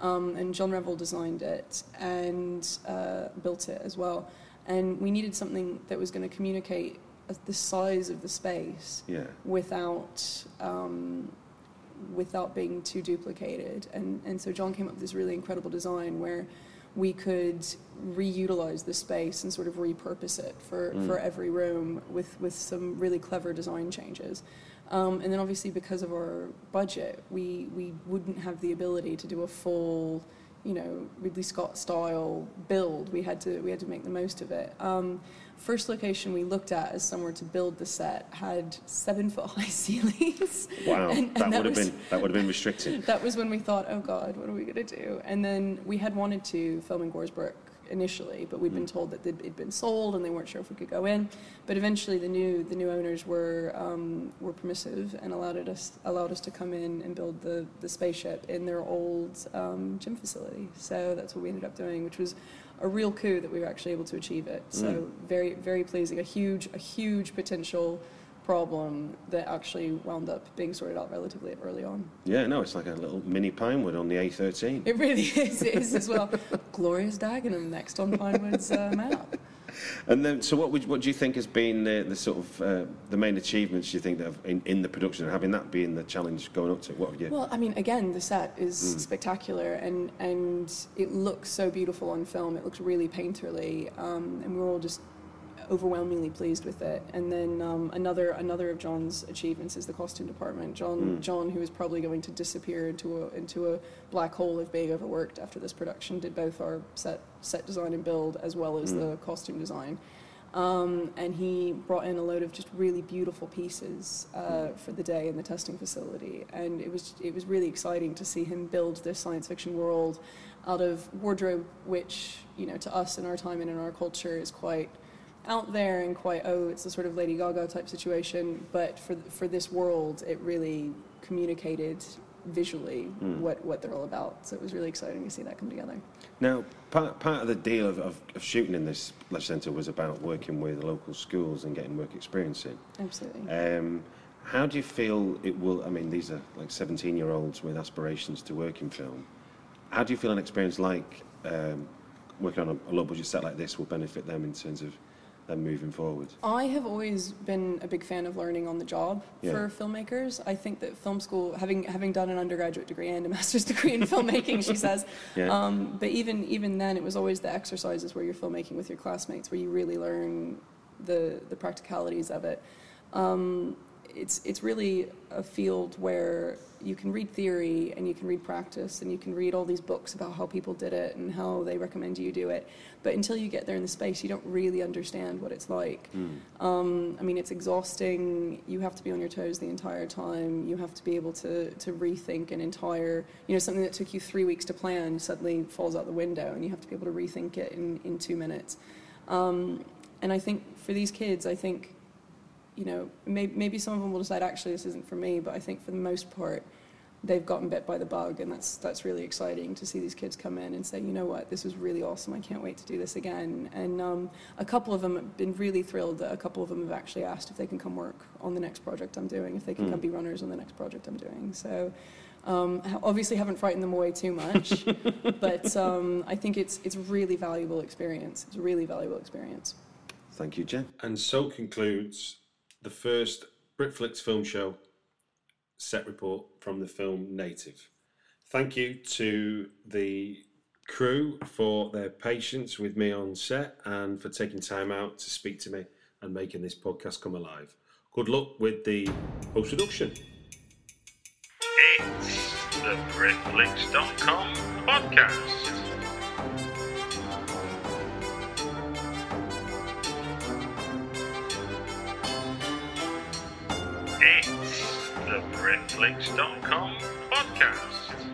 Speaker 13: Um, and John Revel designed it and uh, built it as well. And we needed something that was going to communicate the size of the space
Speaker 3: Yeah.
Speaker 13: without um, without being too duplicated. And, and so John came up with this really incredible design where we could reutilize the space and sort of repurpose it for,
Speaker 14: Mm.
Speaker 13: for every room with, with some really clever design changes. Um, and then obviously because of our budget, we, we wouldn't have the ability to do a full, you know Ridley Scott style build. We had to we had to make the most of it. Um, first location we looked at as somewhere to build the set had seven foot high ceilings.
Speaker 3: Wow,
Speaker 13: And- and
Speaker 3: that,
Speaker 13: that
Speaker 3: would have been that would have been restricting.
Speaker 13: that was when we thought, oh God, what are we going to do? And then we had wanted to film in Goresbrook initially, but we'd been told that they'd- it'd been sold and they weren't sure if we could go in. But eventually, the new the new owners were um, were permissive and allowed us allowed us to come in and build the the spaceship in their old um, gym facility. So that's what we ended up doing, which was a real coup that we were actually able to achieve it. So
Speaker 3: Mm.
Speaker 13: very very pleasing. A huge a huge potential problem that actually wound up being sorted out relatively early on.
Speaker 3: Yeah, no, it's like a little mini Pinewood on the A13.
Speaker 13: It really is. It is as well. Glorious Dagenham next on Pinewood's uh, map.
Speaker 3: And then, so what would what do you think has been the, the sort of uh, the main achievements you think that have, in, in the production, and having that being the challenge going up to? What have you?
Speaker 13: Well, I mean, again, the set is
Speaker 3: Mm.
Speaker 13: spectacular, and and it looks so beautiful on film. It looks really painterly, um, and we're all just overwhelmingly pleased with it. And then um, another another of John's achievements is the costume department. John
Speaker 3: Mm.
Speaker 13: John, who is probably going to disappear into a into a black hole of being overworked after this production, did both our set set design and build as well as
Speaker 3: Mm.
Speaker 13: the costume design. Um, and he brought in a load of just really beautiful pieces uh, for the day in the testing facility, and it was it was really exciting to see him build this science fiction world out of wardrobe, which you know to us in our time and in our culture is quite out there and quite oh it's a sort of Lady Gaga type situation, but for for this world it really communicated visually
Speaker 3: Mm.
Speaker 13: what what they're all about. So it was really exciting to see that come together.
Speaker 3: Now, part, part of the deal of, of, of shooting in this leisure centre was about working with local schools and getting work experience in.
Speaker 13: Absolutely.
Speaker 3: Um, how do you feel it will? I mean, these are like 17 year olds with aspirations to work in film. How do you feel an experience like um, working on a, a low budget set like this will benefit them in terms of them moving forward?
Speaker 13: I have always been a big fan of learning on the job
Speaker 3: Yeah.
Speaker 13: for filmmakers. I think that film school, having having done an undergraduate degree and a master's degree in filmmaking, she says.
Speaker 3: Yeah.
Speaker 13: Um, but even even then, it was always the exercises where you're filmmaking with your classmates, where you really learn the the practicalities of it. Um, it's it's really a field where you can read theory and you can read practice and you can read all these books about how people did it and how they recommend you do it. But until you get there in the space, you don't really understand what it's like. Um, I mean, it's exhausting. You have to be on your toes the entire time. You have to be able to, to rethink an entire, you know, something that took you three weeks to plan suddenly falls out the window and you have to be able to rethink it in, in two minutes. Um, and I think for these kids, I think, you know, may, maybe some of them will decide, actually, this isn't for me, but I think for the most part, they've gotten bit by the bug, and that's that's really exciting to see these kids come in and say, you know what, this was really awesome. I can't wait to do this again. And um, a couple of them have been really thrilled that a couple of them have actually asked if they can come work on the next project I'm doing, if they can
Speaker 3: Mm.
Speaker 13: come be runners on the next project I'm doing. So. Um, ha- obviously, haven't frightened them away too much, but um, I think it's it's a really valuable experience. It's a really valuable experience.
Speaker 3: Thank you, Jen.
Speaker 14: And so concludes the first Britflicks film show set report from the film Native. Thank you to the crew for their patience with me on set and for taking time out to speak to me and making this podcast come alive. Good luck with the post production.
Speaker 2: It's the Britflicks.com podcast. Britflicks.com podcast.